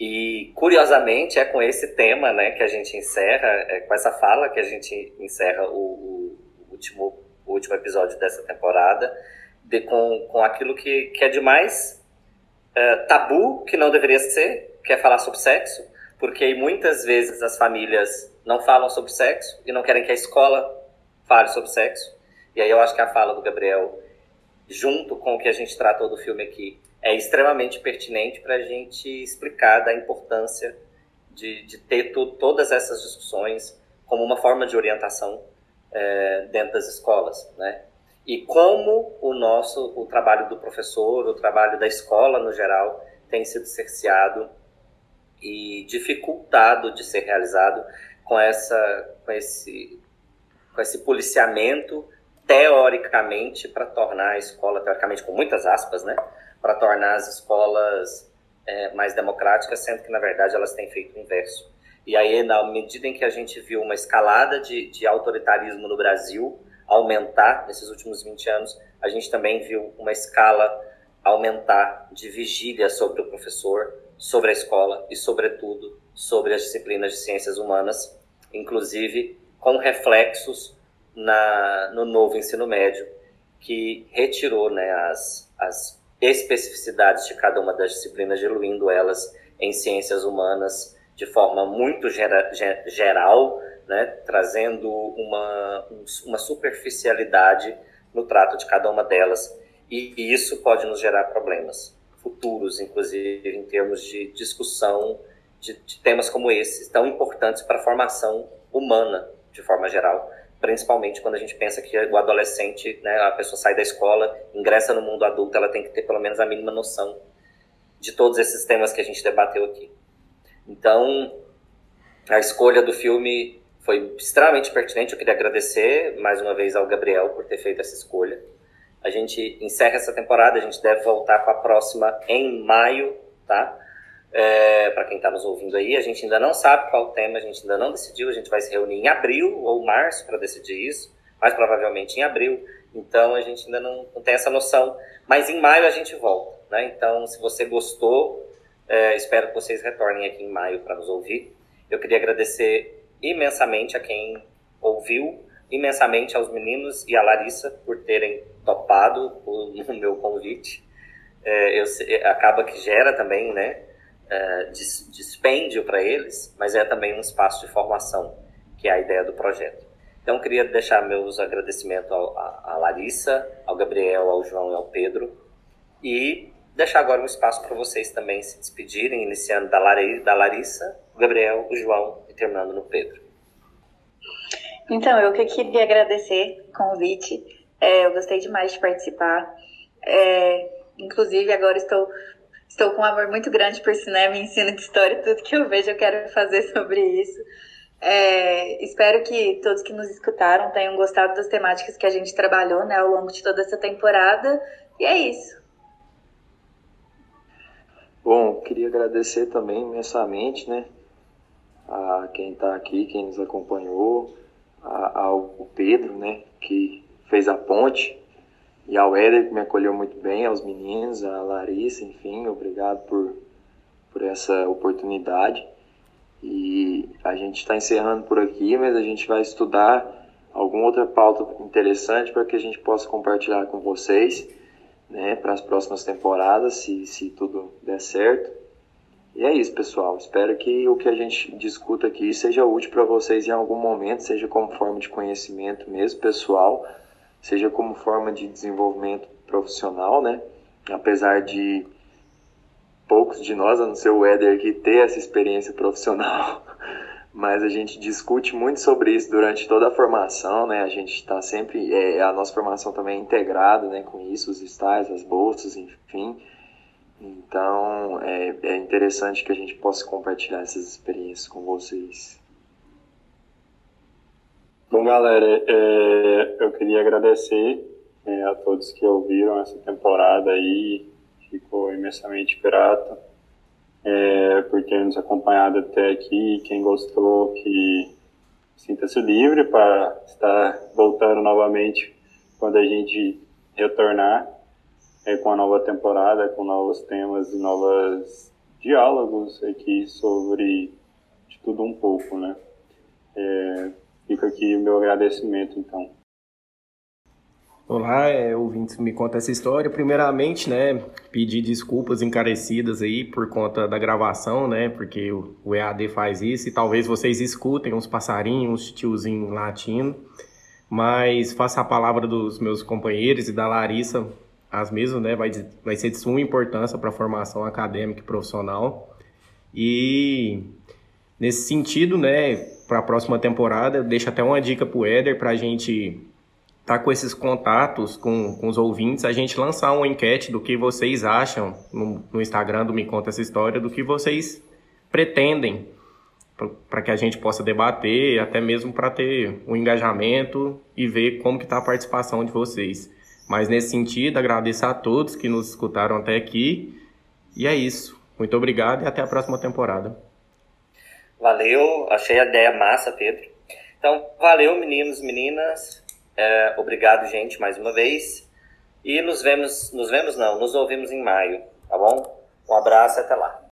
E, curiosamente, é com esse tema né, que a gente encerra, é com essa fala que a gente encerra o, o último, o último episódio dessa temporada, de, com, com aquilo que, que é de mais é, tabu, que não deveria ser, que é falar sobre sexo, porque muitas vezes as famílias não falam sobre sexo e não querem que a escola fale sobre sexo. E aí eu acho que a fala do Gabriel junto com o que a gente tratou do filme aqui, é extremamente pertinente para a gente explicar da importância de, de ter to, todas essas discussões como uma forma de orientação é, dentro das escolas, né? E como o nosso, o trabalho do professor, o trabalho da escola no geral, tem sido cerceado e dificultado de ser realizado com essa, com esse, com esse policiamento teoricamente para tornar a escola, teoricamente com muitas aspas, né, para tornar as escolas é, mais democráticas, sendo que na verdade elas têm feito o inverso. E aí, na medida em que a gente viu uma escalada de, de autoritarismo no Brasil aumentar nesses últimos 20 anos, a gente também viu uma escala aumentar de vigília sobre o professor, sobre a escola e, sobretudo, sobre as disciplinas de ciências humanas, inclusive com reflexos na, no novo ensino médio, que retirou né, as, as especificidades de cada uma das disciplinas, diluindo elas em ciências humanas de forma muito gera, geral, né, trazendo uma, uma superficialidade no trato de cada uma delas. E, e isso pode nos gerar problemas futuros, inclusive em termos de discussão de, de temas como esses, tão importantes para a formação humana, de forma geral principalmente quando a gente pensa que o adolescente, né, a pessoa sai da escola, ingressa no mundo adulto, ela tem que ter pelo menos a mínima noção de todos esses temas que a gente debateu aqui. Então, a escolha do filme foi extremamente pertinente. Eu queria agradecer mais uma vez ao Gabriel por ter feito essa escolha. A gente encerra essa temporada, a gente deve voltar com a próxima em maio, tá? É, para quem está nos ouvindo aí, a gente ainda não sabe qual o tema, a gente ainda não decidiu, a gente vai se reunir em abril ou março para decidir isso, mais provavelmente em abril, então a gente ainda não, não, tem essa noção, mas em maio a gente volta, né? Então, se você gostou, é, espero que vocês retornem aqui em maio para nos ouvir. Eu queria agradecer imensamente a quem ouviu, imensamente aos meninos e à Larissa por terem topado o, [LAUGHS] o meu convite. É, eu, acaba que gera também, né? Uh, dispêndio para eles, mas é também um espaço de formação, que é a ideia do projeto. Então, queria deixar meus agradecimentos a Larissa, ao Gabriel, ao João e ao Pedro, e deixar agora um espaço para vocês também se despedirem, iniciando da, Larissa, da Larissa, o Gabriel, o João e terminando no Pedro. Então, eu que queria agradecer o convite. É, eu gostei demais de participar. É, inclusive, agora estou Estou com um amor muito grande por cinema ensino de história. Tudo que eu vejo eu quero fazer sobre isso. É, espero que todos que nos escutaram tenham gostado das temáticas que a gente trabalhou né, ao longo de toda essa temporada. E é isso. Bom, queria agradecer também imensamente né, a quem está aqui, quem nos acompanhou, a, ao Pedro, né, que fez a ponte e ao Éder, que me acolheu muito bem, aos meninos, a Larissa, enfim, obrigado por, por essa oportunidade. E a gente está encerrando por aqui, mas a gente vai estudar alguma outra pauta interessante para que a gente possa compartilhar com vocês né, para as próximas temporadas, se, se tudo der certo. E é isso, pessoal. Espero que o que a gente discuta aqui seja útil para vocês em algum momento, seja como forma de conhecimento mesmo, pessoal seja como forma de desenvolvimento profissional, né? Apesar de poucos de nós, a não ser o Éder aqui, ter essa experiência profissional, [LAUGHS] mas a gente discute muito sobre isso durante toda a formação, né? A gente está sempre, é, a nossa formação também é integrada, né? Com isso, os estágios, as bolsas, enfim. Então, é, é interessante que a gente possa compartilhar essas experiências com vocês. Bom, galera, é, eu queria agradecer é, a todos que ouviram essa temporada aí. Fico imensamente grato é, por ter nos acompanhado até aqui. Quem gostou, que sinta-se livre para estar voltando novamente quando a gente retornar é, com a nova temporada, com novos temas e novos diálogos aqui sobre de tudo um pouco, né? Fica aqui o meu agradecimento, então. Olá, é, ouvintes, me conta essa história. Primeiramente, né, pedir desculpas encarecidas aí por conta da gravação, né, porque o, o EAD faz isso e talvez vocês escutem uns passarinhos, uns tiozinhos latindo, mas faça a palavra dos meus companheiros e da Larissa as mesmas, né? Vai, vai ser de suma importância para a formação acadêmica e profissional. E nesse sentido, né, para a próxima temporada, deixo até uma dica para o Éder para a gente estar tá com esses contatos com, com os ouvintes, a gente lançar uma enquete do que vocês acham no, no Instagram do Me Conta Essa História, do que vocês pretendem para que a gente possa debater, até mesmo para ter um engajamento e ver como que está a participação de vocês. Mas nesse sentido, agradeço a todos que nos escutaram até aqui. E é isso. Muito obrigado e até a próxima temporada. Valeu, achei a ideia massa, Pedro. Então, valeu, meninos, meninas. É, obrigado, gente, mais uma vez. E nos vemos, nos vemos não, nos ouvimos em maio, tá bom? Um abraço e até lá.